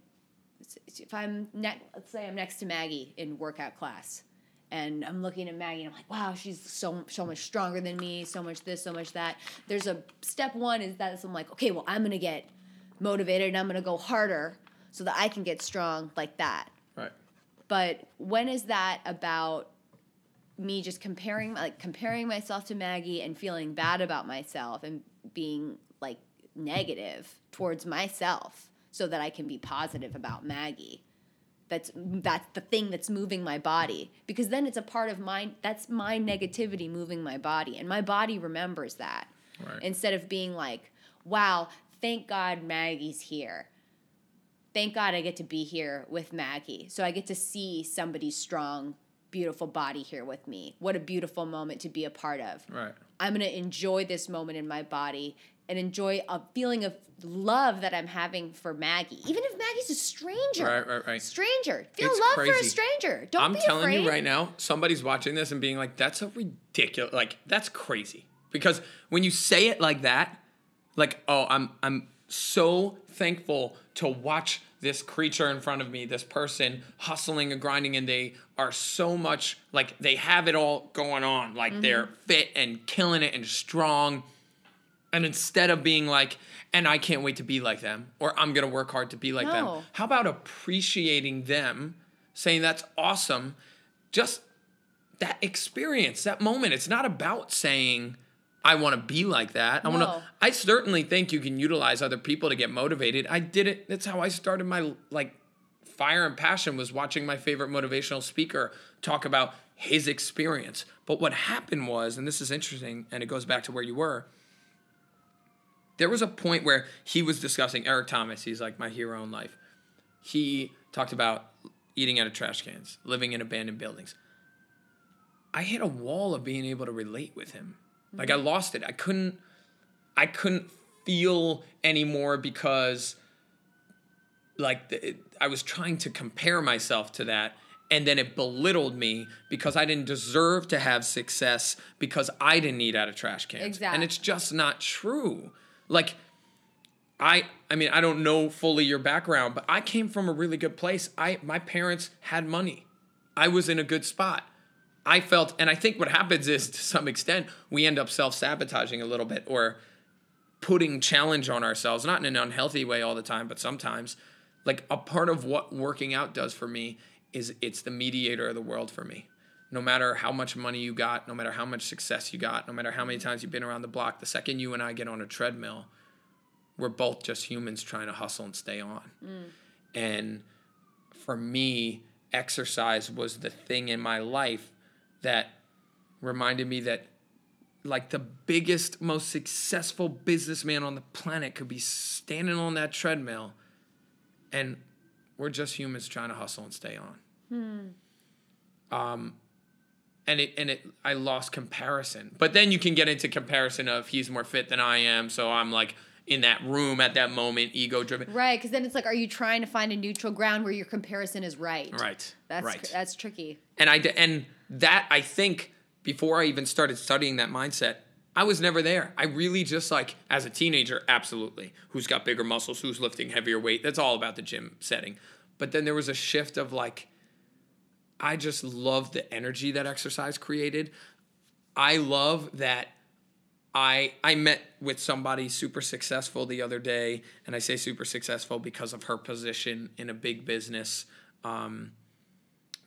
if I'm ne- let's say I'm next to Maggie in workout class, and I'm looking at Maggie and I'm like, wow, she's so so much stronger than me, so much this, so much that. There's a step one is that I'm like, okay, well I'm gonna get motivated and I'm gonna go harder so that I can get strong like that. Right. But when is that about me just comparing like comparing myself to Maggie and feeling bad about myself and being like negative towards myself so that I can be positive about Maggie? That's that's the thing that's moving my body because then it's a part of my that's my negativity moving my body and my body remembers that Right. instead of being like, wow, thank God Maggie's here. Thank God I get to be here with Maggie. So I get to see somebody's strong, beautiful body here with me. What a beautiful moment to be a part of. Right. I'm going to enjoy this moment in my body and enjoy a feeling of love that I'm having for Maggie. Even if Maggie's a stranger. Right, right, right. Stranger. Feel It's love for a stranger. Don't be afraid. I'm be telling afraid. you right now, somebody's watching this and being like, that's a ridiculous like that's crazy. Because when you say it like that, like, oh, I'm I'm so thankful to watch this creature in front of me, this person hustling and grinding, and they are so much like they have it all going on. Like mm-hmm. they're fit and killing it and strong. And instead of being like, and I can't wait to be like them, or I'm gonna work hard to be like them, how about appreciating them, saying that's awesome, just that experience, that moment. It's not about saying, I want to be like that. I wanna I certainly think you can utilize other people to get motivated. I did it. That's how I started my like fire and passion was watching my favorite motivational speaker talk about his experience. But what happened was, and this is interesting, and it goes back to where you were. There was a point where he was discussing Eric Thomas. He's like my hero in life. He talked about eating out of trash cans, living in abandoned buildings. I hit a wall of being able to relate with him. Like I mm-hmm. lost it. I couldn't I couldn't feel anymore because like the, it, I was trying to compare myself to that and then it belittled me because I didn't deserve to have success because I didn't eat out of trash cans. Exactly. And it's just not true. Like I I mean I don't know fully your background, but I came from a really good place. I my parents had money. I was in a good spot. I felt and I think what happens is to some extent we end up self-sabotaging a little bit or putting challenge on ourselves, not in an unhealthy way all the time, but sometimes. Like a part of what working out does for me is it's the mediator of the world for me. No matter how much money you got, no matter how much success you got, no matter how many times you've been around the block, the second you and I get on a treadmill, we're both just humans trying to hustle and stay on. And for me, exercise was the thing in my life that reminded me that like the biggest, most successful businessman on the planet could be standing on that treadmill and we're just humans trying to hustle and stay on. Um and it and it I lost comparison. But then you can get into comparison of he's more fit than I am, so I'm like in that room at that moment, ego driven. Right, because then it's like, are you trying to find a neutral ground where your comparison is right? Right. That's right. that's tricky. and I and that I think before I even started studying that mindset, I was never there. I really just like as a teenager, absolutely. Who's got bigger muscles? Who's lifting heavier weight? That's all about the gym setting. But then there was a shift of like, I just love the energy that exercise created. I love that I I met with somebody super successful the other day, and I say super successful because of her position in a big business. Um,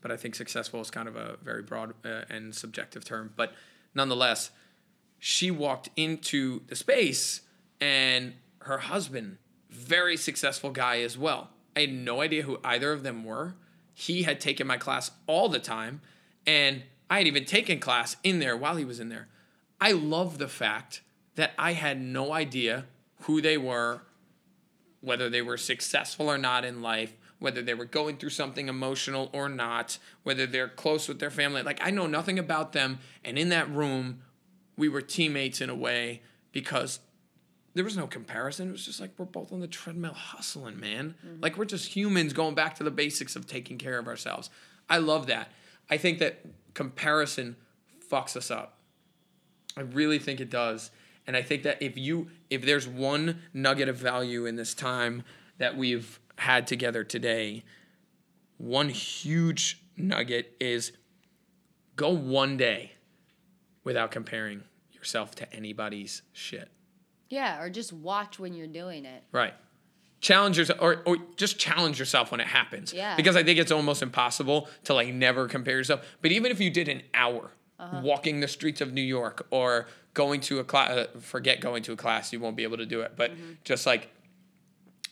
but I think successful is kind of a very broad uh, and subjective term. But nonetheless, she walked into the space, and her husband, very successful guy as well. I had no idea who either of them were. He had taken my class all the time, and I had even taken class in there while he was in there. I love the fact that I had no idea who they were, whether they were successful or not in life, whether they were going through something emotional or not, whether they're close with their family. Like, I know nothing about them. And in that room, we were teammates in a way because there was no comparison. It was just like we're both on the treadmill hustling, man. Mm-hmm. Like, we're just humans going back to the basics of taking care of ourselves. I love that. I think that comparison fucks us up. I really think it does. And I think that if you if there's one nugget of value in this time that we've had together today, one huge nugget is go one day without comparing yourself to anybody's shit. Yeah, or just watch when you're doing it. Right. Challenge yourself, or, or just challenge yourself when it happens. Yeah. Because I think it's almost impossible to like never compare yourself. But even if you did an hour uh-huh. walking the streets of New York or going to a class, uh, forget going to a class, you won't be able to do it. But mm-hmm. just like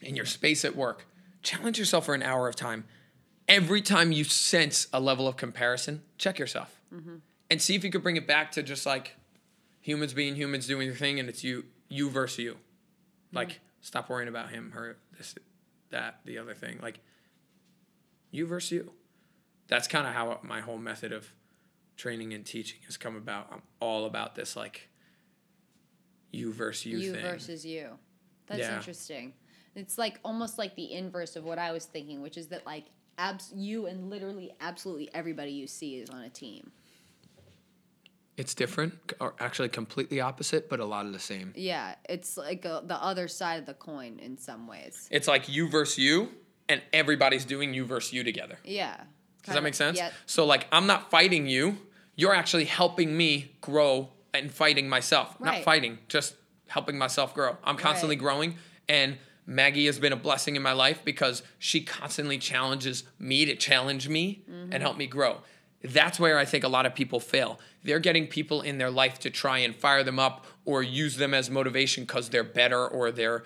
in your space at work, challenge yourself for an hour of time. Every time you sense a level of comparison, check yourself mm-hmm. and see if you could bring it back to just like humans being humans doing their thing and it's you you versus you mm-hmm. like stop worrying about him her this that the other thing like you versus you that's kind of how my whole method of training and teaching has come about i'm all about this like you versus you, You thing versus you. That's Yeah. interesting. It's like almost like the inverse of what I was thinking, which is that like abs- you and literally absolutely everybody you see is on a team. It's different or actually completely opposite but a lot of the same Yeah, it's like a, the other side of the coin in some ways. it's like you versus you and everybody's doing you versus you together. Yeah. Does that make sense? Yeah. So like I'm not fighting you. You're actually helping me grow and fighting myself. Right. Not fighting, just helping myself grow. I'm constantly Right. growing and Maggie has been a blessing in my life because she constantly challenges me to challenge me Mm-hmm. and help me grow. That's where I think a lot of people fail. They're getting people in their life to try and fire them up or use them as motivation because they're better or they're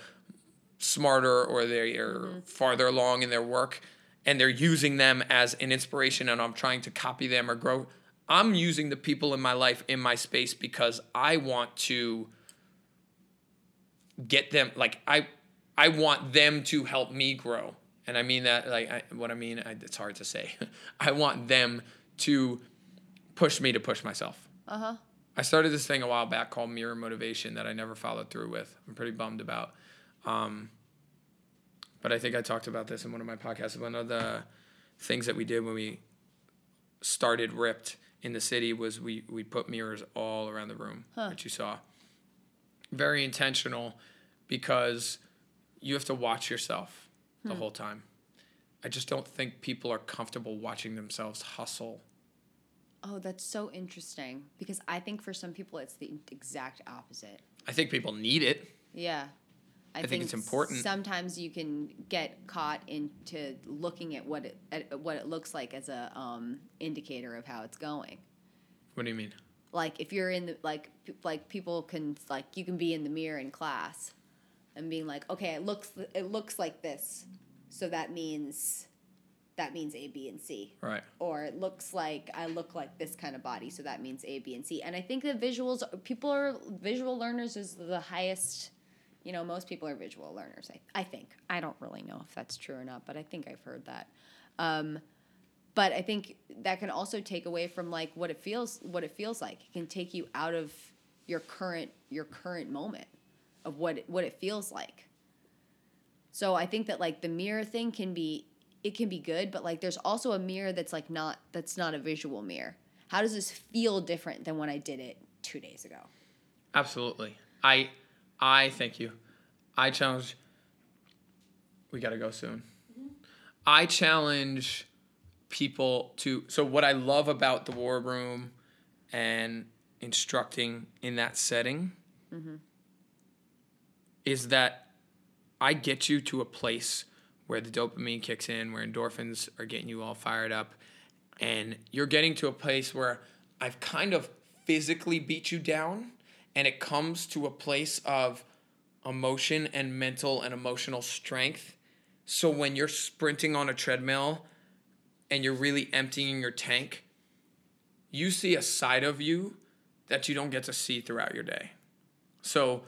smarter or they're mm-hmm. farther along in their work and they're using them as an inspiration and I'm trying to copy them or grow. I'm using the people in my life in my space because I want to get them like I I want them to help me grow. And I mean that like I, what I mean I, it's hard to say. [laughs] I want them to push me to push myself. Uh-huh. I started this thing a while back called Mirror Motivation that I never followed through with. I'm pretty bummed about. Um, but I think I talked about this in one of my podcasts. One of the things that we did when we started Ripped in the city was we we put mirrors all around the room that you saw. Very intentional because you have to watch yourself the whole time. I just don't think people are comfortable watching themselves hustle. Oh, that's so interesting because I think for some people it's the exact opposite. I think people need it. Yeah. I, think it's important. Sometimes you can get caught into looking at what it at what it looks like as a um, indicator of how it's going. What do you mean? Like if you're in the like like people can like you can be in the mirror in class, and being like, okay, it looks it looks like this, so that means that means A, B, and C Right. or it looks like I look like this kind of body, so that means A, B, and C. And I think that visuals, people are visual learners is the highest. You know, most people are visual learners. I, I think. I don't really know if that's true or not, but I think I've heard that. Um, but I think that can also take away from like what it feels, what it feels like. It can take you out of your current your current moment of what it, what it feels like. So I think that like the mirror thing can be it can be good, but like there's also a mirror that's like not that's not a visual mirror. How does this feel different than when I did it 2 days ago? Absolutely. I I thank you. I challenge we got to go soon. Mm-hmm. I challenge people to so what I love about the war room and instructing in that setting mm-hmm. is that I get you to a place where the dopamine kicks in, where endorphins are getting you all fired up, and you're getting to a place where I've kind of physically beat you down, and it comes to a place of emotion and mental and emotional strength. So when you're sprinting on a treadmill and you're really emptying your tank, you see a side of you that you don't get to see throughout your day. So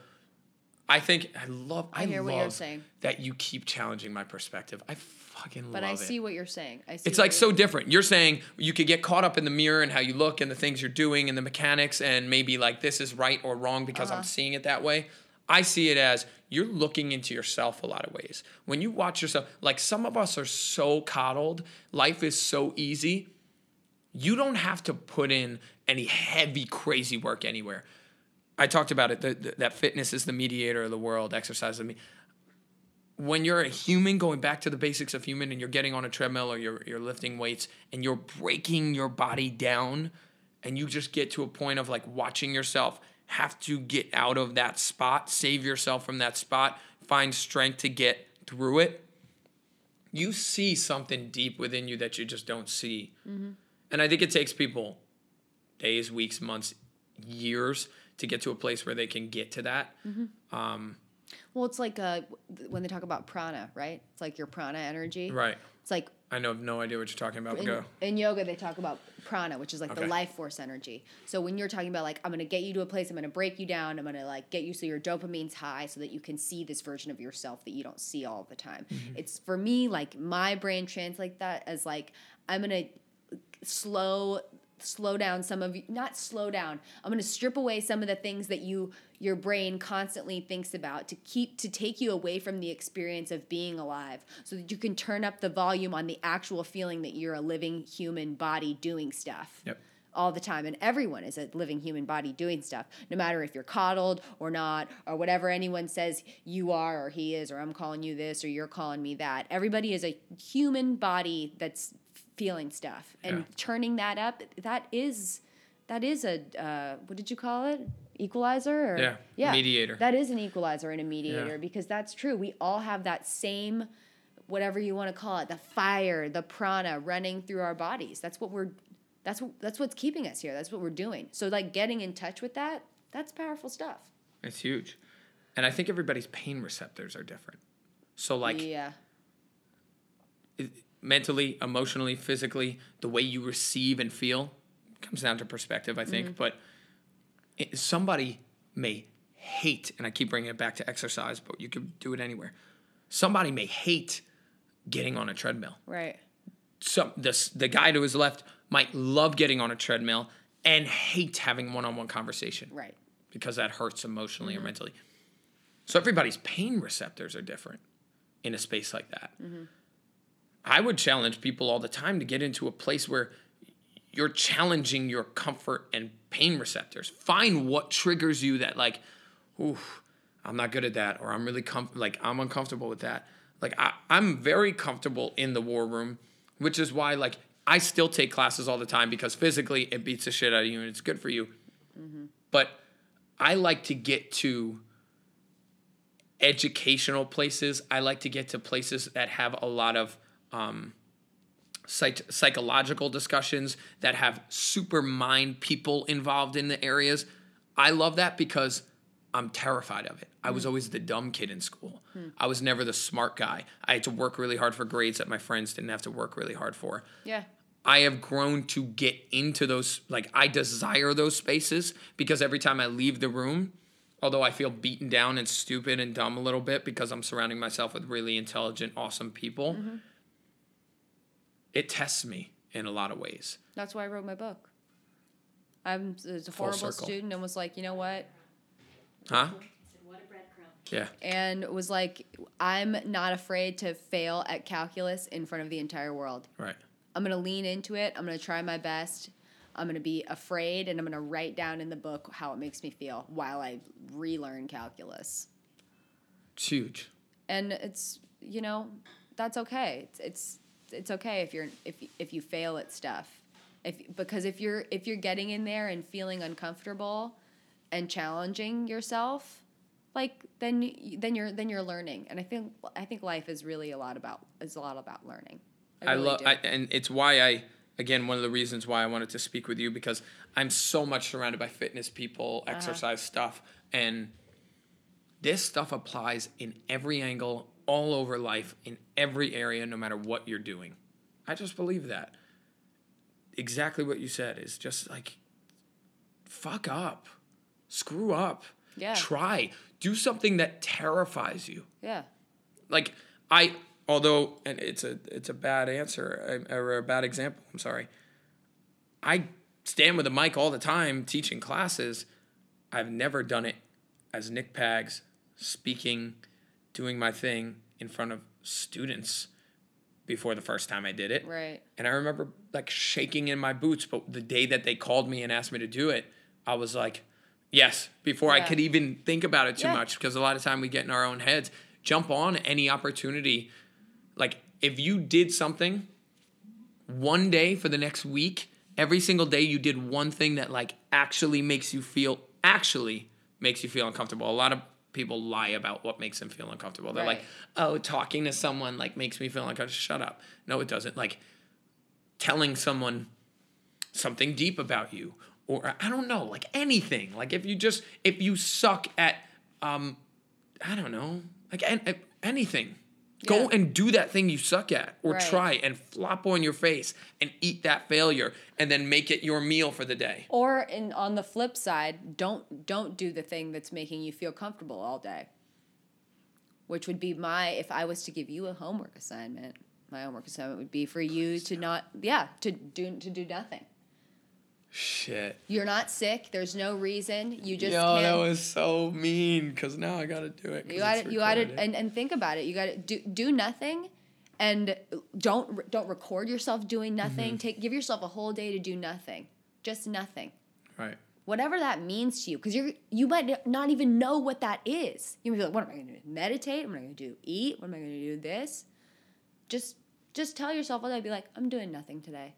I think I love I, I hear love what you're saying. that you keep challenging my perspective. I fucking But love I it. But I see what you're saying. I see It's like so different. You're saying you could get caught up in the mirror and how you look and the things you're doing and the mechanics and maybe like this is right or wrong because Uh-huh. I'm seeing it that way. I see it as you're looking into yourself a lot of ways. When you watch yourself, like some of us are so coddled, life is so easy. You don't have to put in any heavy, crazy work anywhere. I talked about it the, the- that fitness is the mediator of the world, exercise is the me when you're a human going back to the basics of human and you're getting on a treadmill or you're, you're lifting weights and you're breaking your body down and you just get to a point of like watching yourself have to get out of that spot save yourself from that spot find strength to get through it you see something deep within you that you just don't see. Mm-hmm. And i think it takes people days weeks months years to get to a place where they can get to that Well, it's like uh, when they talk about prana, right? It's like your prana energy. right It's like i know no idea what you're talking about in, go in yoga they talk about prana which is like Okay. the life force energy so when you're talking about like i'm gonna get you to a place i'm gonna break you down i'm gonna like get you so your dopamine's high so that you can see this version of yourself that you don't see all the time Mm-hmm. it's for me like my brain translates that as like i'm gonna slow slow down some of you not slow down. I'm going to strip away some of the things that you your brain constantly thinks about to keep to take you away from the experience of being alive so that you can turn up the volume on the actual feeling that you're a living human body doing stuff Yep. all the time. And everyone is a living human body doing stuff no matter if you're coddled or not or whatever anyone says you are or he is or i'm calling you this or you're calling me that. Everybody is a human body that's feeling stuff and Yeah. turning that up that is that is a uh, what did you call it equalizer or Yeah, yeah mediator. that is an equalizer and a mediator Yeah. because that's true we all have that same whatever you want to call it the fire the prana running through our bodies that's what we're that's what that's what's keeping us here that's what we're doing so like getting in touch with that that's powerful stuff It's huge. And I think everybody's pain receptors are different. So like yeah mentally, emotionally, physically, the way you receive and feel comes down to perspective, I think. Mm-hmm. But it, somebody may hate, and I keep bringing it back to exercise, but you could do it anywhere. Somebody may hate getting on a treadmill. right Some the the guy to his left might love getting on a treadmill and hate having one-on-one conversation right because that hurts emotionally or mm-hmm. mentally. So everybody's pain receptors are different in a space like that. Mm-hmm. I would challenge people all the time to get into a place where you're challenging your comfort and pain receptors. Find what triggers you that like, oof, I'm not good at that, or I'm really com- like I'm uncomfortable with that. Like I, I'm very comfortable in the war room, which is why like I still take classes all the time because physically it beats the shit out of you and it's good for you. Mm-hmm. But I like to get to educational places. I like to get to places that have a lot of um, psych- psychological discussions that have super mind people involved in the areas. I love that because I'm terrified of it. I was hmm. always the dumb kid in school. Hmm. I was never the smart guy. I had to work really hard for grades that my friends didn't have to work really hard for. yeah I have grown to get into those, like, I desire those spaces because every time I leave the room, although I feel beaten down and stupid and dumb a little bit because I'm surrounding myself with really intelligent, awesome people, mm-hmm. It tests me in a lot of ways. that's why i wrote my book i'm was a Full horrible circle. student and was like you know what Huh? What a breadcrumb. Yeah. and was like i'm not afraid to fail at calculus in front of the entire world Right. I'm gonna lean into it. I'm gonna try my best. I'm gonna be afraid, and I'm gonna write down in the book how it makes me feel while I relearn calculus. It's huge. And it's you know that's okay. It's it's it's okay if you're if if you fail at stuff. If because if you're if you're getting in there and feeling uncomfortable and challenging yourself, like then then you're then you're learning. And I think I think life is really a lot about is a lot about learning. I, really love, and it's why I, again, one of the reasons why I wanted to speak with you because I'm so much surrounded by fitness people, Uh-huh. exercise stuff, and this stuff applies in every angle, all over life, in every area, no matter what you're doing. I just believe that. Exactly what you said is just like, fuck up, screw up, Yeah. try, do something that terrifies you yeah. like I although and it's a it's a bad answer or a bad example. I'm sorry. I stand with a mic all the time teaching classes. I've never done it as Nick Pags speaking, doing my thing in front of students before the first time I did it. Right. And I remember like shaking in my boots, but the day that they called me and asked me to do it, I was like, yes, before I could even think about it too Yeah. much because a lot of time we get in our own heads. Jump on any opportunity. Like if you did something one day for the next week, every single day you did one thing that like actually makes you feel actually makes you feel uncomfortable. A lot of people lie about what makes them feel uncomfortable. They're like, "Oh, talking to someone like makes me feel uncomfortable." Shut up. No, it doesn't. Like telling someone something deep about you or I don't know, like anything. Like if you just if you suck at um I don't know, like an- anything. Go Yeah. and do that thing you suck at or Right. try and flop on your face and eat that failure and then make it your meal for the day. Or in on the flip side, don't don't do the thing that's making you feel comfortable all day. Which would be my if I was to give you a homework assignment, my homework assignment would be for you to not yeah, to do to do nothing. Shit. You're not sick, there's no reason. You just Yo, can't that was so mean because now I got to do it. you gotta, you got to and, and think about it. You got to do do nothing and don't don't record yourself doing nothing. Mm-hmm. Take give yourself a whole day to do nothing. just nothing. Right. Whatever that means to you, because you're you might not even know what that is. You might be like, what am I gonna do? Meditate? What am I gonna do? Eat? What am I gonna do? This? Just just tell yourself what I'd be like, I'm doing nothing today.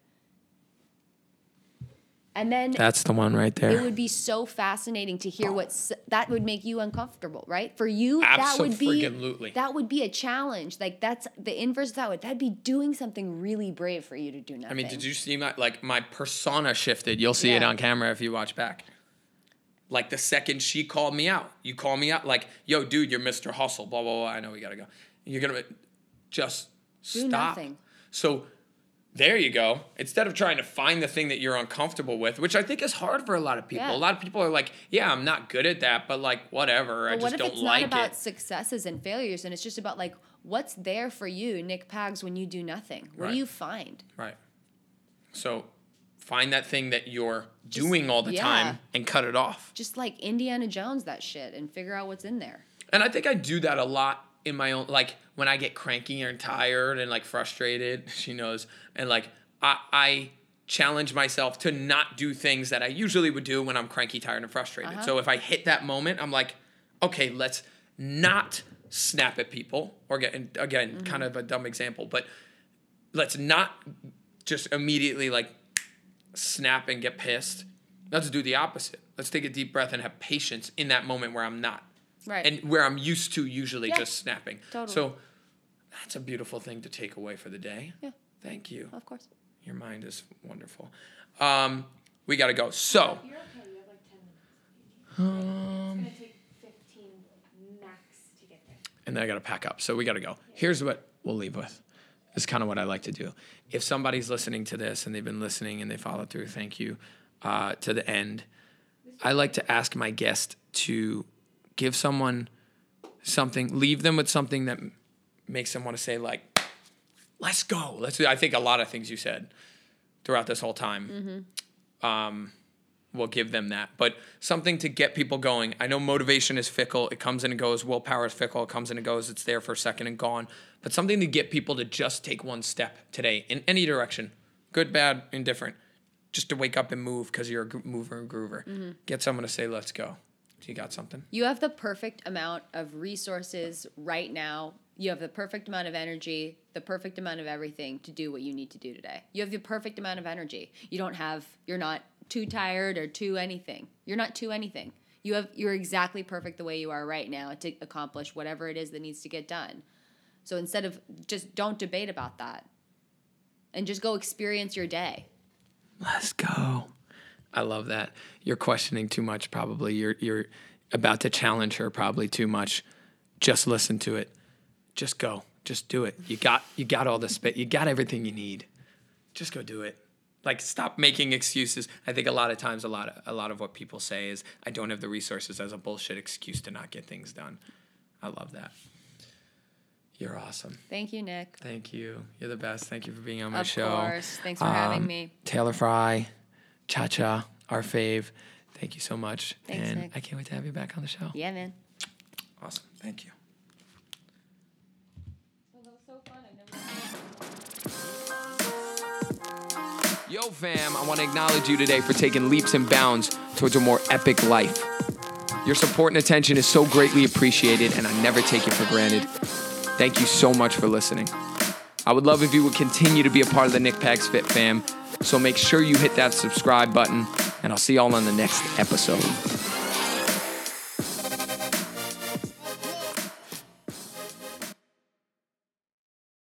And then That's the one right there. it would be so fascinating to hear what's that would make you uncomfortable, right? For you, that would be Abso-friggin-lutely. that would be a challenge. Like that's the inverse of that would that'd be doing something really brave for you to do nothing. I mean, did you see my like my persona shifted? You'll see it on camera if you watch back. Like the second she called me out, you call me out like, "Yo, dude, you're Mr. Hustle." Blah blah blah. I know we gotta go. You're gonna just Do stop. nothing. So there you go. Instead of trying to find the thing that you're uncomfortable with, which I think is hard for a lot of people. Yeah. A lot of people are like, "Yeah, I'm not good at that," but like, whatever. I what just if don't it's not about it. successes and failures and it's just about like what's there for you, Nick Pags, when you do nothing? What Right. do you find? Right. So find that thing that you're doing all the yeah. time and cut it off. Just like Indiana Jones that shit and figure out what's in there. And I think I do that a lot in my own like when I get cranky and tired and like frustrated, [laughs] she knows. And like I I challenge myself to not do things that I usually would do when I'm cranky, tired, and frustrated. Uh-huh. So if I hit that moment, I'm like, okay, let's not snap at people or get and again, Mm-hmm. kind of a dumb example, but let's not just immediately like snap and get pissed. Let's do the opposite. Let's take a deep breath and have patience in that moment where I'm not Right. and where I'm used to usually Yeah, just snapping. totally. So that's a beautiful thing to take away for the day. Yeah. Thank you. of course. Your mind is wonderful. Um, we got to go. So, You're okay. You have like 10 minutes. Um, it's going to take 15 max to get there. and then I got to pack up. So we got to go. Here's what we'll leave with. It's kind of what I like to do. If somebody's listening to this and they've been listening and they follow through, thank you uh, to the end. I like to ask my guest to give someone something, leave them with something that makes them want to say like, "Let's go." Let's. do I think a lot of things you said throughout this whole time um, will give them that, but something to get people going. I know motivation is fickle; it comes and it goes. Willpower is fickle; it comes and it goes. It's there for a second and gone. But something to get people to just take one step today in any direction, good, bad, indifferent. Just to wake up and move because you're a mover and groover. Get someone to say, "Let's go." You got something? You have the perfect amount of resources right now. You have the perfect amount of energy, the perfect amount of everything to do what you need to do today. You have the perfect amount of energy. You don't have you're not too tired or too anything. You're not too anything. You have you're exactly perfect the way you are right now to accomplish whatever it is that needs to get done. So instead of just don't debate about that. And just go experience your day. Let's go. I love that. You're questioning too much, probably. You're you're about to challenge her probably too much. Just listen to it. Just go. Just do it. You got you got all the spit. You got everything you need. Just go do it. Like stop making excuses. I think a lot of times a lot of a lot of what people say is I don't have the resources as a bullshit excuse to not get things done. I love that. You're awesome. Thank you, Nick. Thank you. You're the best. Thank you for being on my Of show. Of course. Thanks for having Um, me. Taylor Frey, Cha Cha, our fave. Thank you so much. Thanks, and Nick. I can't wait to have you back on the show. Yeah, man. Awesome. Thank you. Yo, fam, I want to acknowledge you today for taking leaps and bounds towards a more epic life. Your support and attention is so greatly appreciated, and I never take it for granted. Thank you so much for listening. I would love if you would continue to be a part of the Nick Pags Fit fam, so make sure you hit that subscribe button, and I'll see y'all on the next episode.